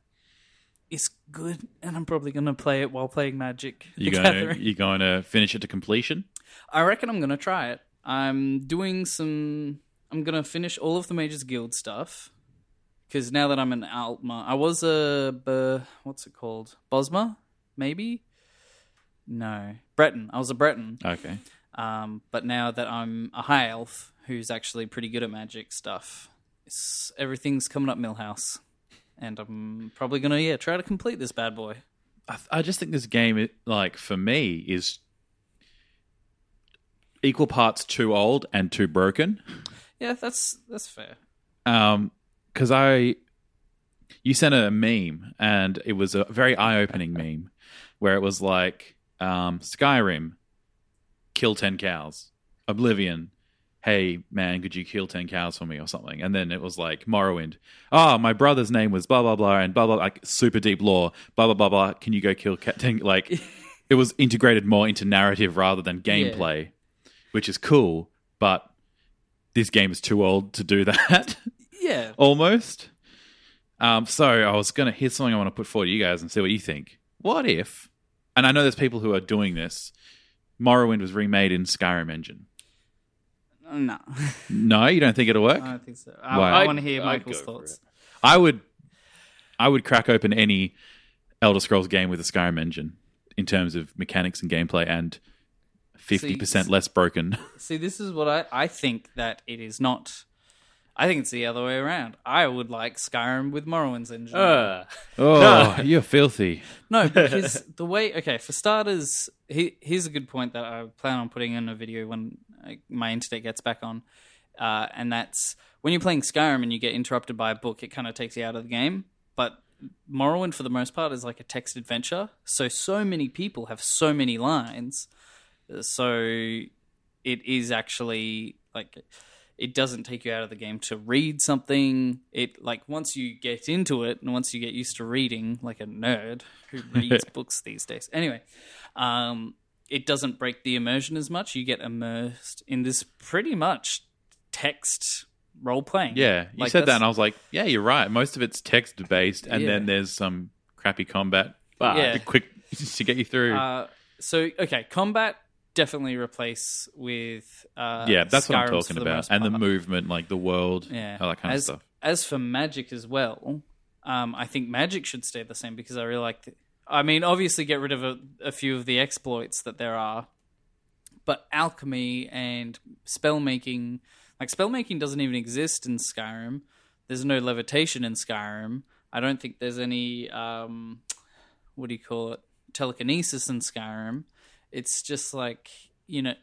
it's good and I'm probably going to play it while playing Magic You going to Gathering. you to finish it to completion? I reckon I'm going to try it. I'm doing some I'm going to finish all of the Mages Guild stuff cuz now that I'm an Altmer, I was a B- what's it called? Bosmer, maybe? No. Breton. I was a Breton. Okay. Um, but now that I'm a high elf who's actually pretty good at magic stuff, it's, everything's coming up Milhouse. And I'm probably going to, yeah, try to complete this bad boy. I, I just think this game, it- like for me, is equal parts too old and too broken. Yeah, that's that's fair. Um, because I, you sent a meme, and it was a very eye-opening meme, where it was like, um, Skyrim, kill ten cows. Oblivion, hey man, could you kill ten cows for me or something? And then it was like Morrowind, oh my brother's name was blah blah blah and blah blah like super deep lore, blah blah blah blah. Can you go kill cat ten? Like, it was integrated more into narrative rather than gameplay, which is cool, but. This game is too old to do that. Yeah. almost. Um, so I was going to here's something I want to put forward to you guys and see what you think. What if? And I know there's people who are doing this. Morrowind was remade in Skyrim engine. No. No, you don't think it'll work? I don't think so. I, Why? I want to hear I'd Michael's go for thoughts. I would, I would crack open any Elder Scrolls game with a Skyrim engine in terms of mechanics and gameplay, and fifty percent less broken. See, this is what I, I think that it is not. I think it's the other way around. I would like Skyrim with Morrowind's engine. Uh, Oh, you're filthy. No, because the way okay for starters, he, here's a good point that I plan on putting in a video when my internet gets back on, uh, and that's when you're playing Skyrim and you get interrupted by a book, it kind of takes you out of the game. But Morrowind, for the most part, is like a text adventure. So so many people have so many lines, so it is actually like it doesn't take you out of the game to read something. It like once you get into it and once you get used to reading, like a nerd who reads books these days. Anyway, um, it doesn't break the immersion as much. You get immersed in this pretty much text role playing. Yeah, you Like, said that, and I was like, yeah, you're right. Most of it's text based, and Yeah. then there's some crappy combat, but Yeah. quick to get you through. Uh, so okay, combat definitely replace with uh, yeah, that's what I'm talking about, and the movement, like the world, Yeah, all that kind as, of stuff. As for magic as well, um, I think magic should stay the same because I really like. The, I mean, obviously, get rid of a, a few of the exploits that there are, but alchemy and spell making, like spell making, doesn't even exist in Skyrim. There's no levitation in Skyrim. I don't think there's any. Um, what do you call it? Telekinesis in Skyrim. It's just like you know,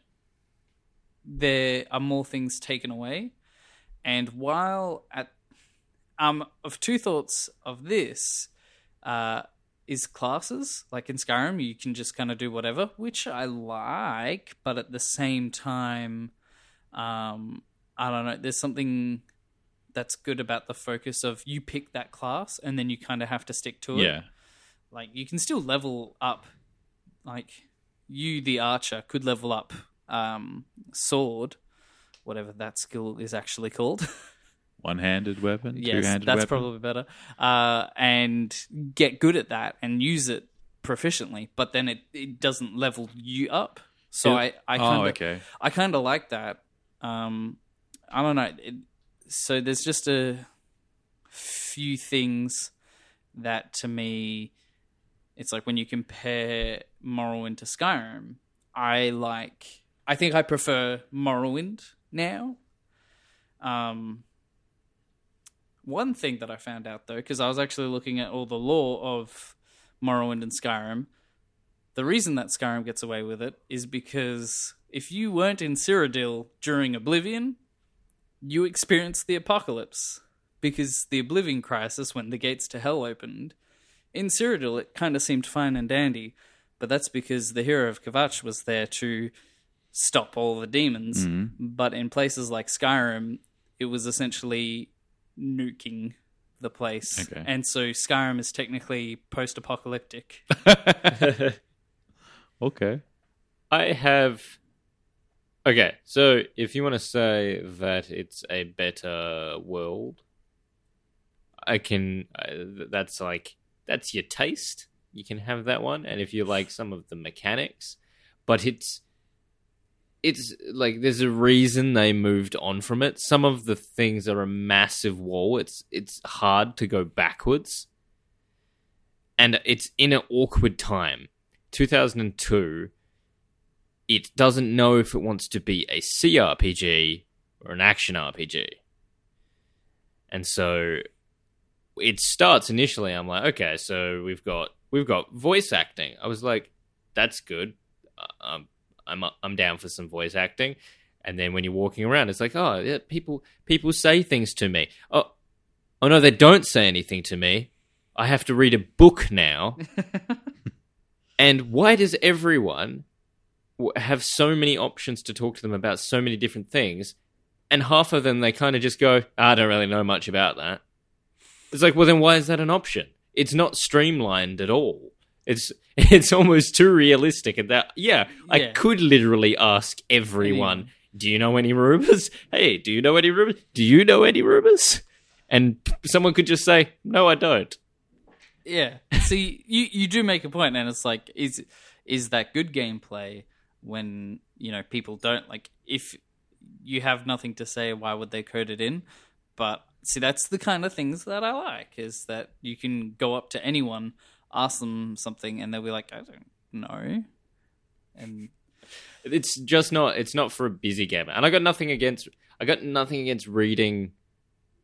there are more things taken away. And while at um of two thoughts of this, uh, is classes. Like in Skyrim, you can just kind of do whatever, which I like, but at the same time, um, I don't know. There's something that's good about the focus of you pick that class and then you kind of have to stick to it. Yeah. Like you can still level up. Like you, the archer, could level up um, sword, whatever that skill is actually called. One handed weapon, two yes, handed that's weapon. probably better. Uh, and get good at that and use it proficiently. But then it, it doesn't level you up. So I I oh, kind of okay. I kind of like that. Um, I don't know. It, so there's just a few things that to me, it's like when you compare Morrowind to Skyrim, I like. I think I prefer Morrowind now. Um, one thing that I found out though, because I was actually looking at all the lore of Morrowind and Skyrim, the reason that Skyrim gets away with it is because if you weren't in Cyrodiil during Oblivion, you experienced the apocalypse. Because the Oblivion crisis, when the gates to hell opened, in Cyrodiil it kind of seemed fine and dandy, but that's because the hero of Kvatch was there to stop all the demons. Mm-hmm. But in places like Skyrim, it was essentially nuking the place. Okay. And so Skyrim is technically post apocalyptic. Okay. I have. Okay, so if you want to say that it's a better world, I can. Uh, that's like that's your taste. You can have that one, and if you like some of the mechanics, but it's it's like there's a reason they moved on from it. Some of the things are a massive wall. It's it's hard to go backwards, and it's in an awkward time. 2002 it doesn't know if it wants to be a CRPG or an action RPG. And so it starts initially I'm like, okay, so we've got we've got voice acting. I was like, that's good. Uh, Um, I'm I'm down for some voice acting. And then when you're walking around, it's like, oh, yeah, people people say things to me. Oh, oh no, they don't say anything to me. I have to read a book now. and why does everyone have so many options to talk to them about so many different things, and half of them they kind of just go, ah, "I don't really know much about that." It's like, well, then why is that an option? It's not streamlined at all. It's it's almost too realistic at that. Yeah, I Yeah. could literally ask everyone, "Do you know any rumors? Hey, do you know any rumors? Do you know any rumors?" And someone could just say, "No, I don't." Yeah. See, you you do make a point, and it's like, is is that good gameplay when you know people don't like if you have nothing to say, why would they code it in? But see, that's the kind of things that I like is that you can go up to anyone, ask them something, and they'll be like, I don't know, and it's just not it's not for a busy gamer. And i got nothing against i got nothing against reading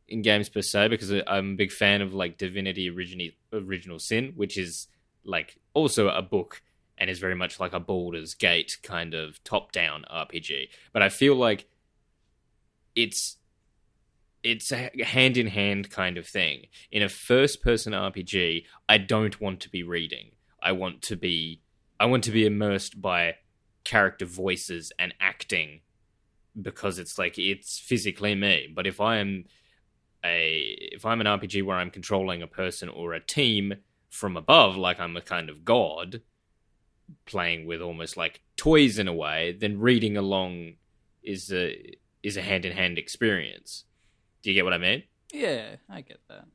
in games per se because i'm a big fan of like divinity original original sin which is like also a book and is very much like a Baldur's Gate kind of top down RPG but i feel like it's it's a hand in hand kind of thing in a first person rpg i don't want to be reading i want to be i want to be immersed by character voices and acting because it's like it's physically me. But if I am a if I'm an RPG where I'm controlling a person or a team from above, like I'm a kind of god, playing with almost like toys in a way, then reading along is a is a hand in hand experience. Do you get what I mean? yeah, I get that.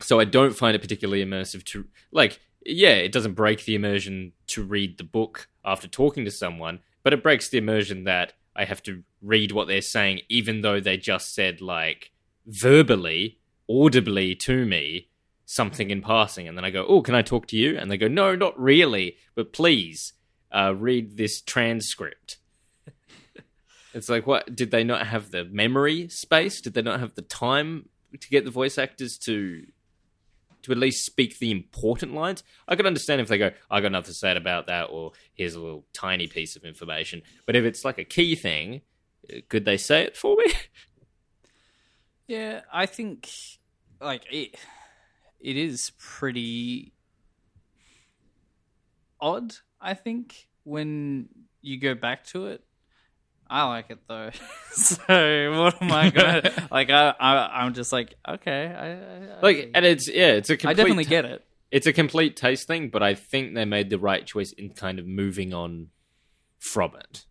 so I don't find it particularly immersive to like yeah, it doesn't break the immersion to read the book after talking to someone, but it breaks the immersion that I have to read what they're saying even though they just said like verbally, audibly to me something in passing and then I go, "Oh, can I talk to you?" and they go, "No, not really, but please uh, read this transcript." It's like, what? Did they not have the memory space? Did they not have the time to get the voice actors to to at least speak the important lines? I could understand if they go, "I got nothing to say about that," or "Here's a little tiny piece of information." But if it's like a key thing, could they say it for me? Yeah, I think like it. It is pretty odd. I think when you go back to it. I like it though. so what am I gonna like? I, I I'm just like okay. I, I Like, and it's yeah, it's a complete I definitely get it. it's a complete taste thing, but I think they made the right choice in kind of moving on from it.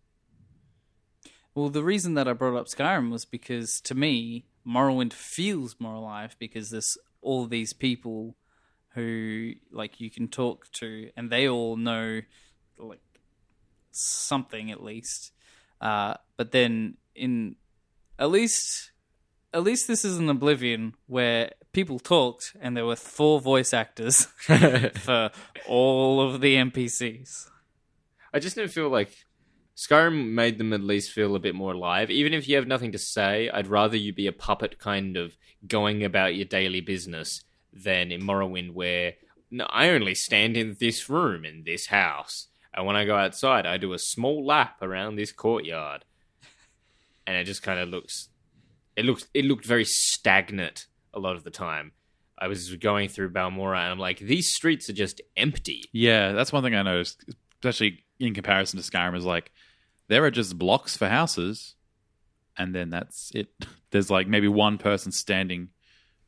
Well, the reason that I brought up Skyrim was because to me, Morrowind feels more alive because there's all these people who like you can talk to, and they all know like something at least. Uh, but then in at least at least this is an Oblivion where people talked and there were four voice actors for all of the NPCs. I just didn't feel like Skyrim made them at least feel a bit more alive. Even if you have nothing to say, I'd rather you be a puppet kind of going about your daily business than in Morrowind where no, I only stand in this room in this house. And when I go outside, I do a small lap around this courtyard. And it just kind of looks it looks it looked very stagnant a lot of the time. I was going through Balmora and I'm like, these streets are just empty. Yeah, that's one thing I noticed, especially in comparison to Skyrim, is like there are just blocks for houses, and then that's it. There's like maybe one person standing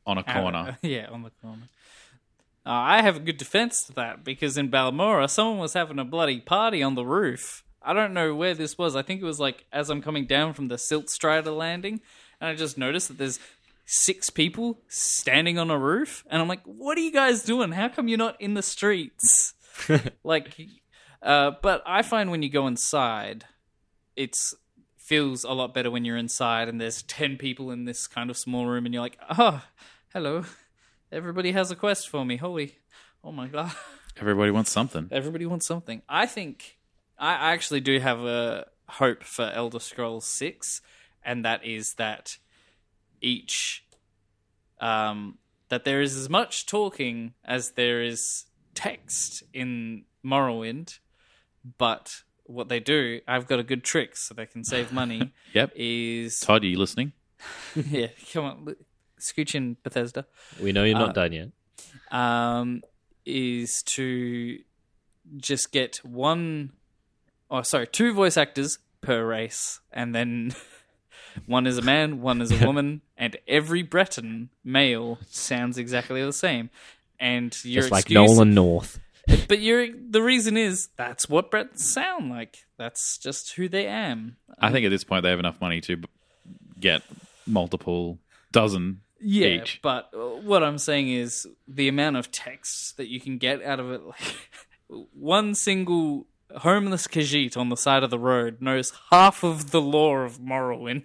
on a corner. yeah, on the corner. Uh, I have a good defense to that because in Balmora, someone was having a bloody party on the roof. I don't know where this was. I think it was like as I'm coming down from the Silt Strider landing, and I just noticed that there's six people standing on a roof, and I'm like, "What are you guys doing? How come you're not in the streets?" like, uh, but I find when you go inside, it's feels a lot better when you're inside and there's 10 people in this kind of small room and you're like oh hello everybody has a quest for me holy oh my god Everybody wants something. everybody wants something i think i actually do have a hope for elder scrolls 6 and that is that each um that there is as much talking as there is text in morrowind but what they do i've got a good trick so they can save money Yep. is Todd, are you listening? yeah come on li- scooch in bethesda We know you're not Uh, done yet. um, is to just get one, oh sorry, two voice actors per race, and then one is a man, one is a woman, and every Breton male sounds exactly the same. And your Just like excuse, Nolan North. but your the reason is that's what Bretons sound like. That's just who they am. I think at this point they have enough money to get multiple dozen Yeah, each. but uh, what I'm saying is the amount of text that you can get out of it. Like one single homeless Khajiit on the side of the road knows half of the lore of Morrowind.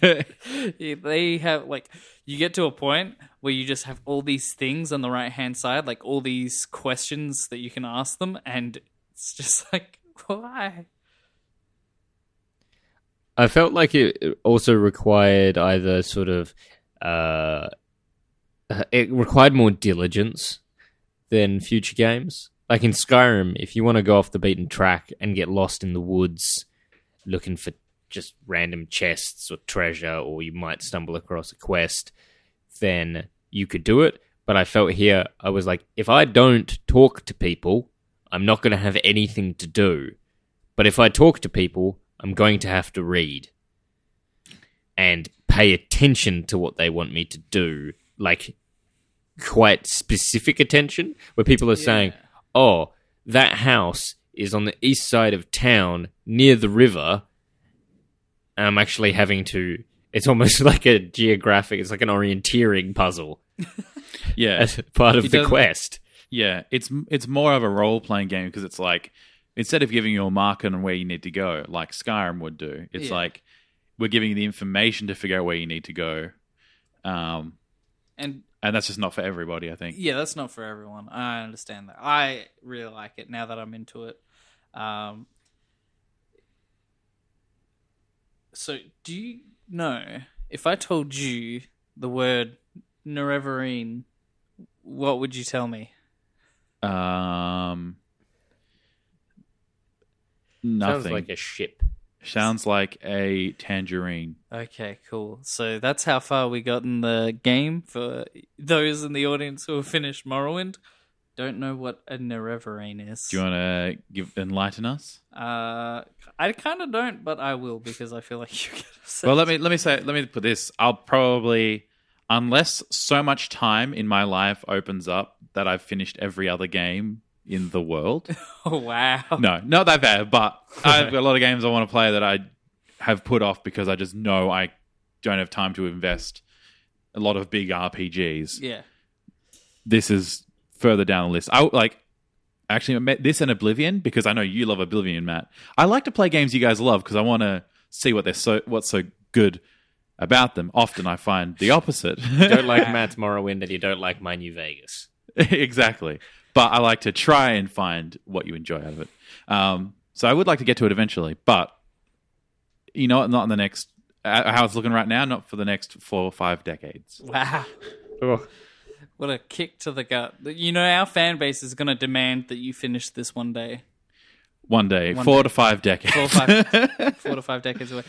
They have like you get to a point where you just have all these things on the right hand side, like all these questions that you can ask them, and it's just like why? I felt like it also required either sort of uh, it required more diligence than future games. Like in Skyrim, if you want to go off the beaten track and get lost in the woods looking for just random chests or treasure, or you might stumble across a quest, then you could do it. But I felt here, I was like, if I don't talk to people, I'm not going to have anything to do. But if I talk to people, I'm going to have to read and pay attention to what they want me to do. Like, quite specific attention, where people are saying, oh, that house is on the east side of town near the river. And I'm actually having to. It's almost like a geographic, it's like an orienteering puzzle Yeah, as part of It the quest. yeah. It's it's more of a role playing game because it's like instead of giving you a marker on where you need to go, like Skyrim would do, it's Yeah. like we're giving you the information to figure out where you need to go. Um, And and that's just not for everybody. I think. Yeah, that's not for everyone. I understand that. I really like it now that I'm into it. Um, so, do you know if I told you the word Nerevarine, what would you tell me? Um, nothing. Sounds like a ship. Sounds like a tangerine. Okay, cool. So that's how far we got in the game. For those in the audience who have finished Morrowind, don't know what a Nerevarine is. Do you want to give enlighten us? Uh, I kind of don't, but I will because I feel like you're gonna say. Well, let me let me say let me put this. I'll probably unless so much time in my life opens up that I've finished every other game in the world. oh wow. no, not that bad, but I've got a lot of games I want to play that I have put off because I just know I don't have time to invest a lot of big RPGs. Yeah. This is further down the list. I like actually I met this and Oblivion because I know you love Oblivion, Matt. I like to play games you guys love because I want to see what they're so what's so good about them. Often I find the opposite. You don't like Matt's Morrowind and you don't like My New Vegas. exactly. But I like to try and find what you enjoy out of it. Um, so I would like to get to it eventually, but you know, what? not in the next. Uh, how it's looking right now, not for the next four or five decades. Wow. Oh. What a kick to the gut. You know, our fan base is going to demand that you finish this one day. One day, One four day. to five decades. Four or five, four to five decades away.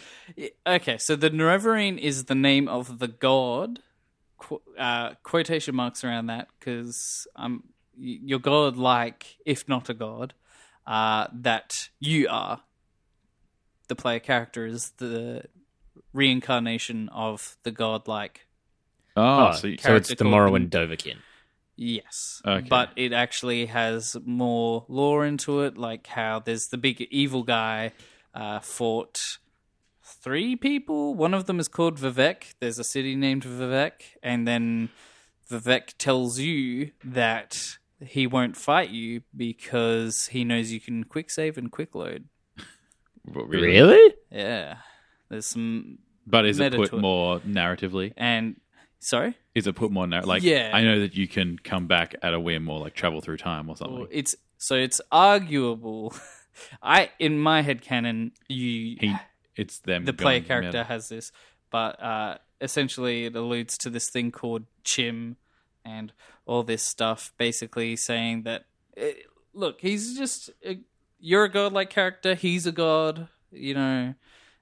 Okay, so the Nerevarine is the name of the god. Qu- uh, quotation marks around that because um, y- you're god like, if not a god, uh, that you are. The player character is the reincarnation of the god like. oh, Oh, so, so it's the Morrowind Dovahkiin. Yes. Okay. But it actually has more lore into it, like how there's the big evil guy uh, fought three people. One of them is called Vivec. There's a city named Vivec. And then Vivec tells you that he won't fight you because he knows you can quick save and quick load. Really? Yeah. There's some. But is it put it. more narratively? And. Sorry? Is it put more narr- like? Yeah. I know that you can come back at a whim or like travel through time or something. Well, it's so it's arguable. I in my head canon, you he, it's them. the player character meta. has this, but uh, essentially it alludes to this thing called chim and all this stuff, basically saying that eh, look, he's just a, you're a godlike character, he's a god, you know.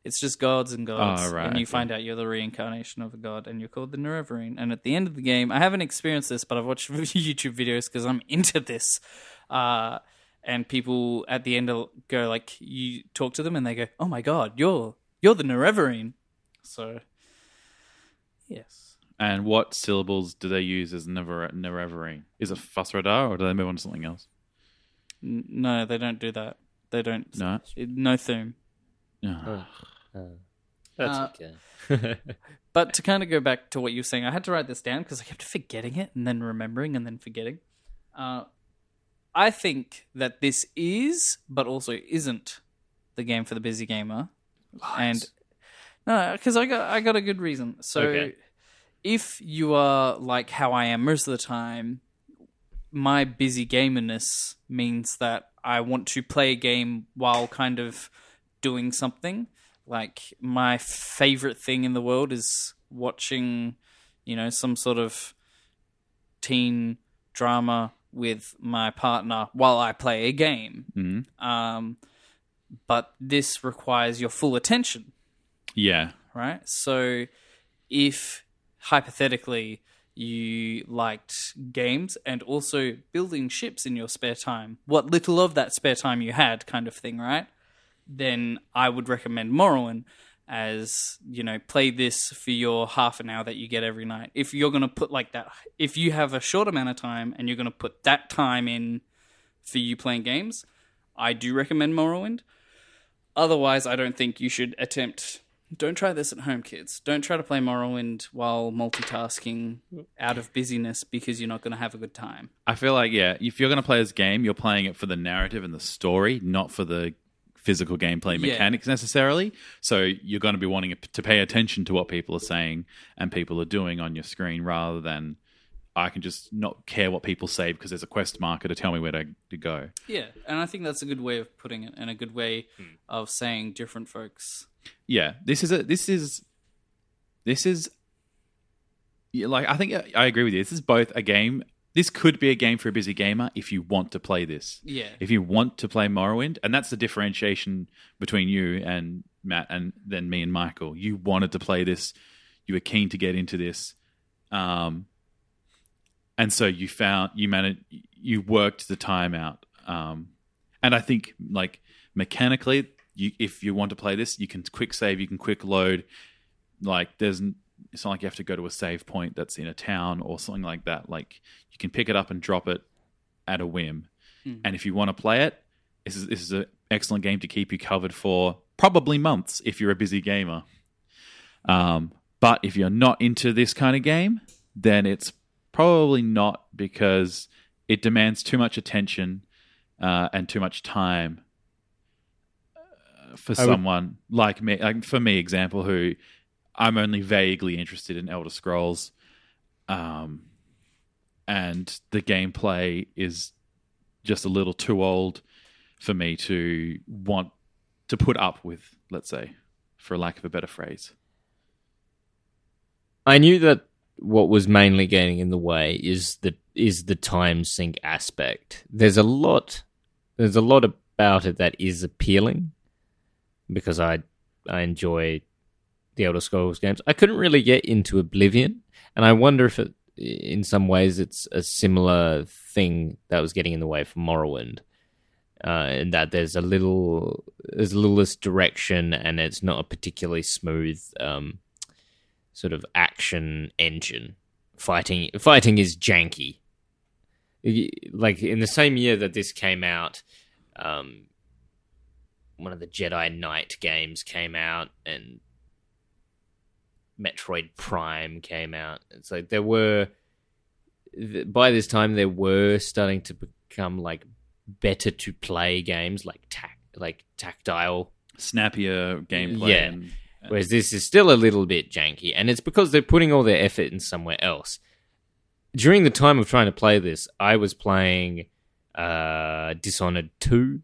It's just gods and gods, Oh, right, and you find out you're the reincarnation of a god, and you're called the Nerevarine. And at the end of the game, I haven't experienced this, but I've watched YouTube videos because I'm into this. Uh, and people at the end go like, you talk to them, and they go, "Oh my god, you're you're the Nerevarine." So, yes, And what syllables do they use as never Nerevarine? Is it Fus Ro Dah or do they move on to something else? N- no, they don't do that. They don't. No. no theme. Ah. That's Uh, okay. But to kind of go back to what you were saying, I had to write this down because I kept forgetting it and then remembering and then forgetting. Uh, I think that this is, but also isn't, the game for the busy gamer. And no, because I got I got a good reason. So Okay. If you are like how I am most of the time, my busy gamerness means that I want to play a game while kind of doing something. Like my favorite thing in the world is watching, you know, some sort of teen drama with my partner while I play a game. Mhm. Um, but this requires your full attention Yeah. right? So if hypothetically you liked games and also building ships in your spare time, what little of that spare time you had, kind of thing, right? Then I would recommend Morrowind as, you know, play this for your half an hour that you get every night. If you're going to put like that, if you have a short amount of time and you're going to put that time in for you playing games, I do recommend Morrowind. Otherwise, I don't think you should attempt. Don't try this at home, kids. Don't try to play Morrowind while multitasking out of busyness because you're not going to have a good time. I feel like yeah, if you're going to play this game, you're playing it for the narrative and the story, not for the physical gameplay Yeah. mechanics necessarily. So you're going to be wanting to pay attention to what people are saying and people are doing on your screen rather than I can just not care what people say because there's a quest marker to tell me where to, to go. Yeah, and I think that's a good way of putting it and a good way of saying different folks. Yeah, this is a this is this is yeah, like I think I agree with you. This is both a game. This could be a game for a busy gamer if you want to play this. Yeah. if you want to play Morrowind, and that's the differentiation between you and Matt, and then me and Michael. You wanted to play this, you were keen to get into this, um, and so you found you managed. you worked the time out. Um, and I think like mechanically, you if you want to play this, you can quick save, you can quick load. Like there's it's not like you have to go to a save point that's in a town or something like that. Like you can pick it up and drop it at a whim. And if you want to play it, this is this is an excellent game to keep you covered for probably months if you're a busy gamer. Um, but if you're not into this kind of game, then it's probably not because it demands too much attention uh, and too much time uh, for I would- someone like me. Like for me, example, who I'm only vaguely interested in Elder Scrolls, um, and the gameplay is just a little too old for me to want to put up with. Let's say, for lack of a better phrase. I knew that what was mainly getting in the way is the is the time sink aspect. There's a lot there's a lot about it that is appealing because I I enjoy the Elder Scrolls games. I couldn't really get into Oblivion, and I wonder if it in some ways it's a similar thing that was getting in the way for Morrowind. Uh, and that there's a little there's a little less direction and it's not a particularly smooth um, sort of action engine. Fighting fighting is janky. Like in the same year that this came out, um, one of the Jedi Knight games came out, and Metroid Prime came out. It's like there were by this time there were starting to become like better to play games like tac like tactile Snappier gameplay. Yeah. And, Whereas this is still a little bit janky, and it's because they're putting all their effort in somewhere else. During the time of trying to play this, I was playing uh, Dishonored 2,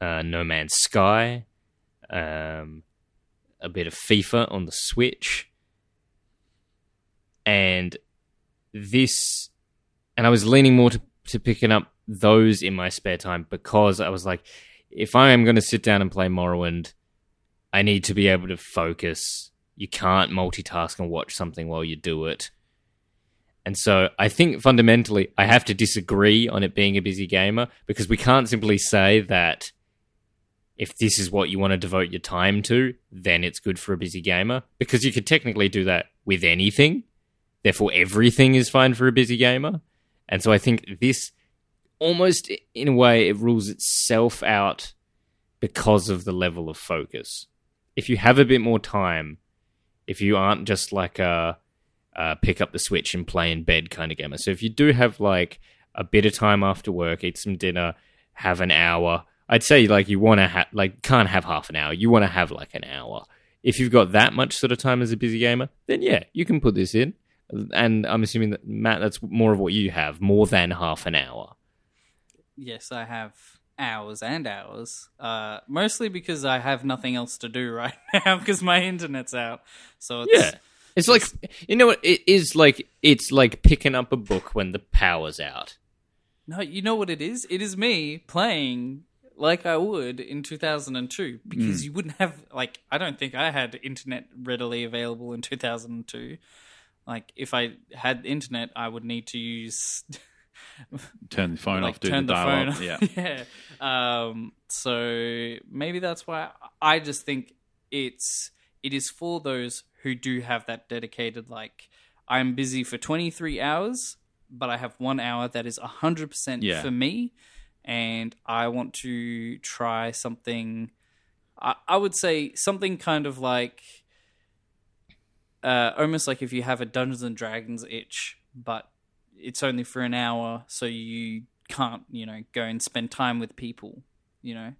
uh, No Man's Sky, um, a bit of FIFA on the Switch, and this, and I was leaning more to, to picking up those in my spare time because I was like, if I am going to sit down and play Morrowind, I need to be able to focus. You can't multitask and watch something while you do it. And so I think fundamentally I have to disagree on it being a busy gamer because we can't simply say that if this is what you want to devote your time to, then it's good for a busy gamer because you could technically do that with anything. Therefore, everything is fine for a busy gamer. And so I think this almost in a way it rules itself out because of the level of focus. If you have a bit more time, if you aren't just like a, a pick up the switch and play in bed kind of gamer. So if you do have like a bit of time after work, eat some dinner, have an hour. I'd say like you want to have like can't have half an hour. You want to have like an hour. If you've got that much sort of time as a busy gamer, then yeah, you can put this in. And I'm assuming that Matt, that's more of what you have, more than half an hour. Yes, I have hours and hours. Uh, mostly because I have nothing else to do right now because my internet's out. So it's, Yeah. It's like you know what it is like it's like picking up a book when the power's out. No, you know what it is? It is me playing like I would in 2002 because you wouldn't have like I don't think I had internet readily available in 2002. Like if I had internet, I would need to use turn the phone like off, do turn the the, phone off. Yeah. yeah. Um so maybe that's why I just think it's it is for those who do have that dedicated like I'm busy for 23 hours but I have 1 hour that is 100% Yeah. for me and I want to try something I, I would say something kind of like uh, almost like if you have a Dungeons and Dragons itch, but it's only for an hour, so you can't, you know, go and spend time with people, you know,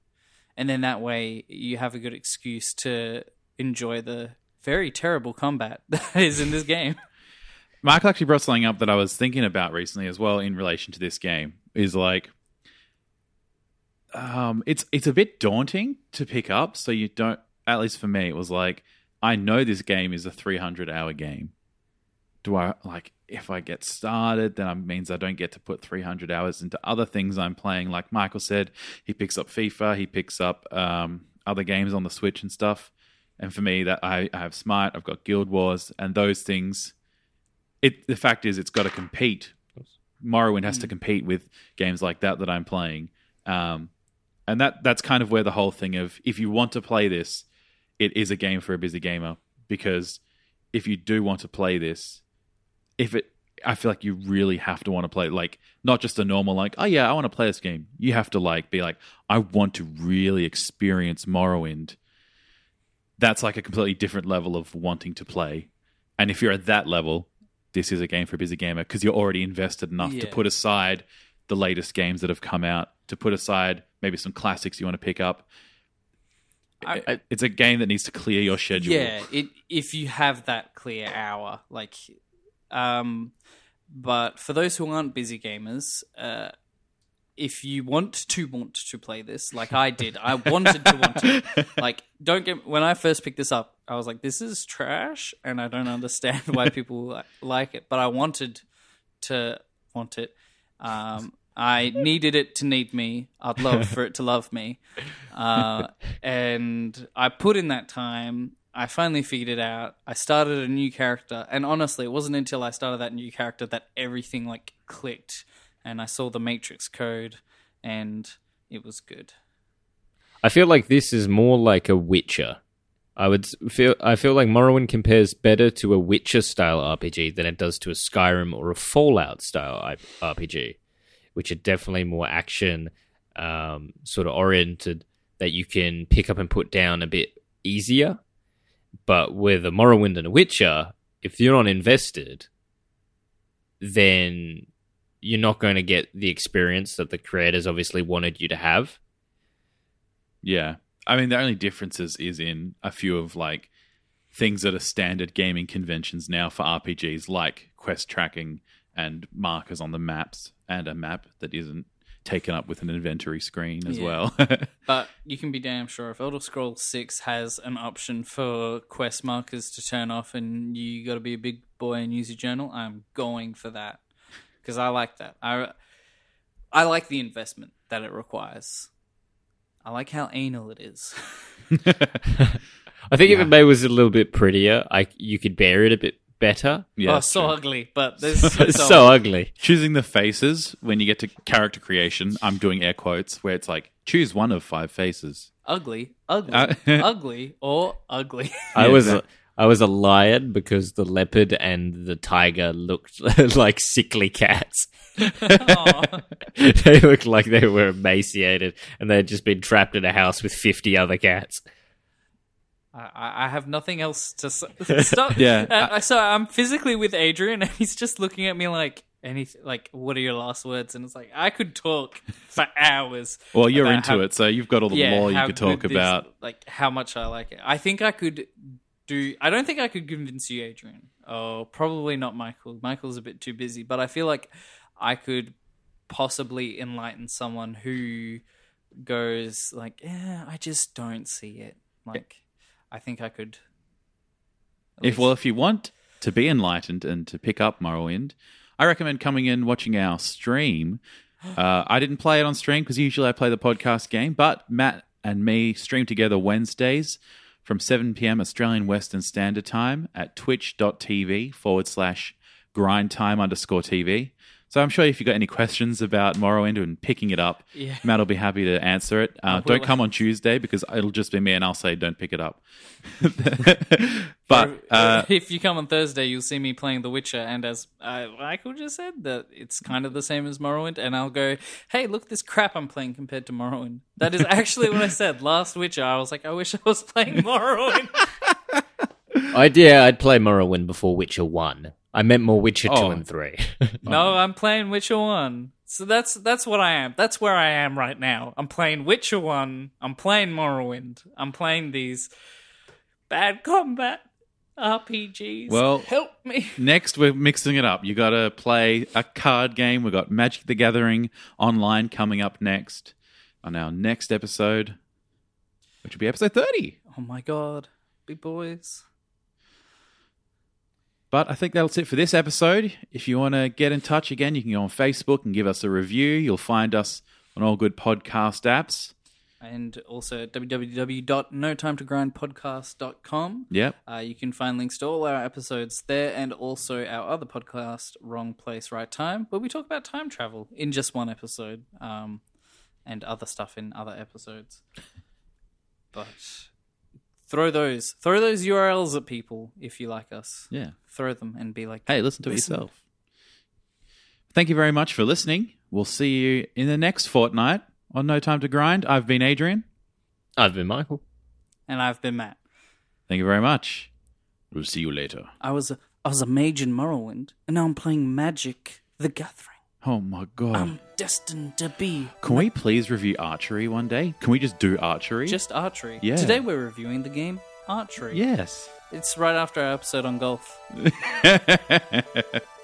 and then that way you have a good excuse to enjoy the very terrible combat that is in this game. Michael actually brought something up that I was thinking about recently as well in relation to this game. Is like, um, it's it's a bit daunting to pick up. So you don't. At least for me, it was like, I know this game is a 300 hour game. Do I like if I get started, then it means I don't get to put 300 hours into other things I'm playing. Like Michael said, he picks up FIFA, he picks up um, other games on the Switch and stuff. And for me, that I, I have Smite, I've got Guild Wars, and those things. It the fact is, it's got to compete Morrowind has to compete with games like that that I'm playing. Um, and that that's kind of where the whole thing of if you want to play this, it is a game for a busy gamer because if you do want to play this, if it I feel like you really have to want to play like not just a normal like oh yeah I want to play this game. You have to like be like I want to really experience Morrowind. That's like a completely different level of wanting to play. And if you're at that level, this is a game for a busy gamer because you're already invested enough to put aside the latest games that have come out, to put aside maybe some classics you want to pick up. I- it's a game that needs to clear your schedule. Yeah, it if you have that clear hour, like, um, but for those who aren't busy gamers, uh, if you want to want to play this, like I did, I wanted to want to. Like, don't get when I first picked this up, I was like, this is trash, and I don't understand why people like it. But I wanted to want it. Um, I needed it to need me. I'd love for it to love me. Uh, and I put in that time. I finally figured it out. I started a new character, and honestly, it wasn't until I started that new character that everything like clicked, and I saw the matrix code, and it was good. I feel like this is more like a Witcher. I would feel I feel like Morrowind compares better to a Witcher style RPG than it does to a Skyrim or a Fallout style RPG, which are definitely more action um, sort of oriented that you can pick up and put down a bit easier. But with a Morrowind and a Witcher, if you're not invested, then you're not going to get the experience that the creators obviously wanted you to have. Yeah. I mean, the only differences is in a few of like things that are standard gaming conventions now for RPGs, like quest tracking and markers on the maps, and a map that isn't taken up with an inventory screen as Yeah. well. But you can be damn sure if Elder Scrolls Six has an option for quest markers to turn off, and you got to be a big boy and use your journal, I'm going for that because I like that. I I like the investment that it requires. I like how anal it is. I think if it maybe was a little bit prettier, I you could bear it a bit better. yeah, oh, so true. ugly, but there's It's so ugly. choosing the faces when you get to character creation. I'm doing air quotes where it's like choose one of five faces. ugly, ugly, Uh, ugly, or ugly. I was that- I was a lion because the leopard and the tiger looked like sickly cats. They looked like they were emaciated and they had just been trapped in a house with fifty other cats. I, I have nothing else to say. Stop. Yeah. Uh, so I'm physically with Adrian, and he's just looking at me like, anything, like, what are your last words? And it's like I could talk for hours. Well, you're into how- it, so you've got all the yeah, you could talk this- about. like how much I like it. I think I could do. I don't think I could convince you, Adrian. Oh, probably not Michael. Michael's a bit too busy, but I feel like I could possibly enlighten someone who goes like, "Yeah, I just don't see it." Like, I think I could. If well, if you want to be enlightened and to pick up Morrowind, I recommend coming in watching our stream. Uh, I didn't play it on stream because usually I play the podcast game, but Matt and me stream together Wednesdays from 7 p.m. Australian Western Standard Time at twitch.tv forward slash grind time underscore TV. So I'm sure if you've got any questions about Morrowind and picking it up, Yeah. Matt will be happy to answer it. Uh, don't come on Tuesday because it'll just be me and I'll say don't pick it up. but uh, if you come on Thursday, you'll see me playing The Witcher, and as uh, Michael just said, that it's kind of the same as Morrowind, and I'll go, "Hey, look at this crap I'm playing compared to Morrowind." That is actually what I said last Witcher. I was like, "I wish I was playing Morrowind." I yeah, I'd play Morrowind before Witcher One. I meant more Witcher Oh. Two and Three. no, I'm playing Witcher One. So that's that's what I am. That's where I am right now. I'm playing Witcher One. I'm playing Morrowind. I'm playing these bad combat RPGs. Well- help me. Next, we're mixing it up. You got to play a card game. We've got Magic the Gathering online coming up next on our next episode, which will be episode 30. Oh my god, big boys. But I think that's it for this episode. If you want to get in touch again, you can go on Facebook and give us a review. You'll find us on all good podcast apps. and also at www.notimetogrindpodcast.com. Yep. Uh, you can find links to all our episodes there and also our other podcast, Wrong Place, Right Time, where we talk about time travel in just one episode um, and other stuff in other episodes. But throw those throw those URLs at people if you like us. Yeah. Throw them and be like, Hey, listen to it yourself. Thank you very much for listening. We'll see you in the next fortnight on No Time to Grind. I've been Adrian. I've been Michael. and I've been Matt. Thank you very much. We'll see you later. I was a, I was a mage in Morrowind, and now I'm playing Magic: The Gathering. Oh my god. I'm destined to be Can we please review archery one day? Can we just do archery? just archery. Yeah. Today we're reviewing the game Archery. yes. It's right after our episode on golf.